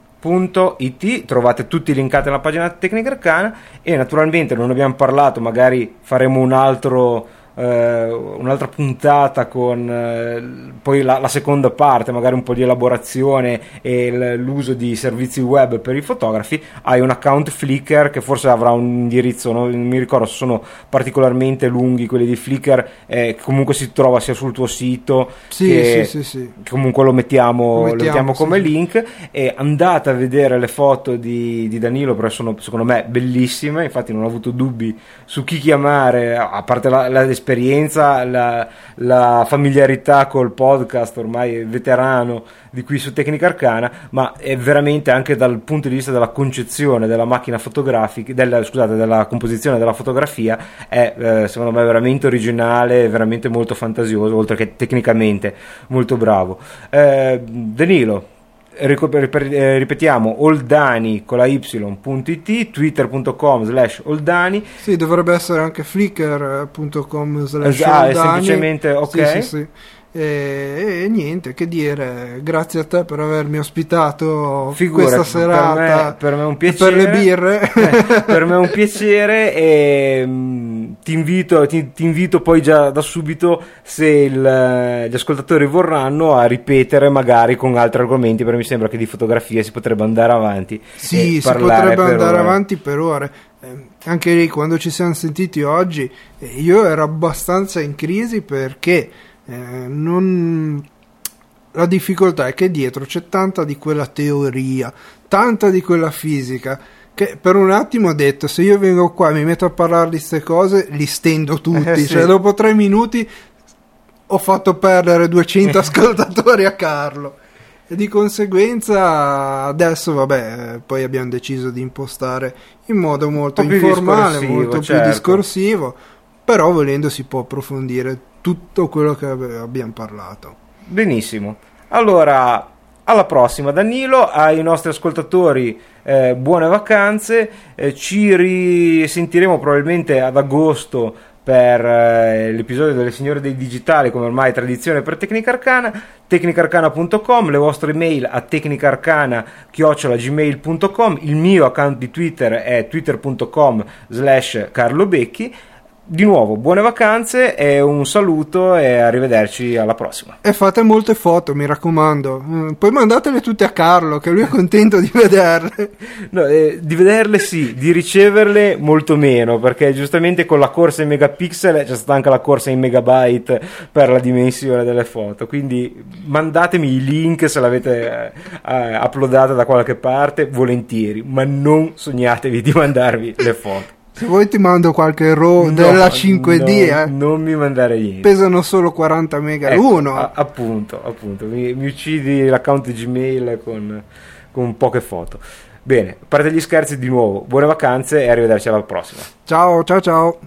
.it trovate tutti linkati nella pagina Tecnica Arcana e naturalmente non abbiamo parlato magari faremo un altro eh, un'altra puntata con eh, poi la, la seconda parte magari un po' di elaborazione e l- l'uso di servizi web per i fotografi hai un account Flickr che forse avrà un indirizzo no? non mi ricordo se sono particolarmente lunghi quelli di Flickr eh, che comunque si trova sia sul tuo sito Sì, che, sì, sì, comunque lo mettiamo, Lo lo mettiamo, mettiamo sì, come link e andate a vedere le foto di, di Danilo perché sono secondo me bellissime infatti non ho avuto dubbi su chi chiamare a parte la- la- l'esperienza la, la familiarità col podcast ormai veterano di qui su Tecnica Arcana ma è veramente anche dal punto di vista della concezione della macchina fotografica della, scusate della composizione della fotografia è eh, secondo me veramente originale veramente molto fantasioso oltre che tecnicamente molto bravo. Eh, Danilo ripetiamo oldani con la y.it twitter.com slash oldani Sì, dovrebbe essere anche flickr.com slash Ah, Oldani. semplicemente ok. Sì, sì, sì. E, e niente, che dire, grazie a te per avermi ospitato Figurati, questa serata per me, per me un piacere per le birre. per me è un piacere e mm, ti, invito, ti, ti invito poi già da subito se il- gli ascoltatori vorranno a ripetere magari con altri argomenti perché mi sembra che di fotografia si potrebbe andare avanti Sì, si potrebbe andare ore. avanti per ore. Eh, anche lì, quando ci siamo sentiti oggi, eh, io ero abbastanza in crisi perché eh, non... la difficoltà è che dietro c'è tanta di quella teoria, tanta di quella fisica. Che per un attimo ho detto: se io vengo qua e mi metto a parlare di queste cose, li stendo tutti. Eh, sì. Cioè, dopo tre minuti ho fatto perdere 200 ascoltatori a Carlo. E di conseguenza adesso, vabbè, poi abbiamo deciso di impostare in modo molto informale, molto certo. più discorsivo, però volendo si può approfondire tutto quello che abbiamo parlato. Benissimo. Allora, alla prossima Danilo, ai nostri ascoltatori eh, buone vacanze, eh, ci risentiremo probabilmente ad agosto per eh, l'episodio delle signore dei digitali come ormai tradizione per Tecnica Arcana tecnicarcana.com le vostre mail a tecnicarcana gmail.com il mio account di twitter è twitter.com slash carlo becchi di nuovo buone vacanze e un saluto e arrivederci alla prossima E fate molte foto, mi raccomando. Mm, Poi mandatele tutte a Carlo, che lui è contento di vederle. No, eh, di vederle sì, di riceverle molto meno, perché giustamente con la corsa in megapixel c'è stata anche la corsa in megabyte per la dimensione delle foto. Quindi mandatemi i link se l'avete eh, eh, uploadata da qualche parte, volentieri, ma non sognatevi di mandarvi le foto. Se vuoi ti mando qualche RAW No, della 5D, no, eh. Non mi mandare niente. Pesano solo 40 mega Ecco, l'uno. a- appunto, appunto, mi, mi uccidi l'account Gmail con, con poche foto. Bene, a parte gli scherzi di nuovo, buone vacanze e arrivederci alla prossima. Ciao, ciao, ciao.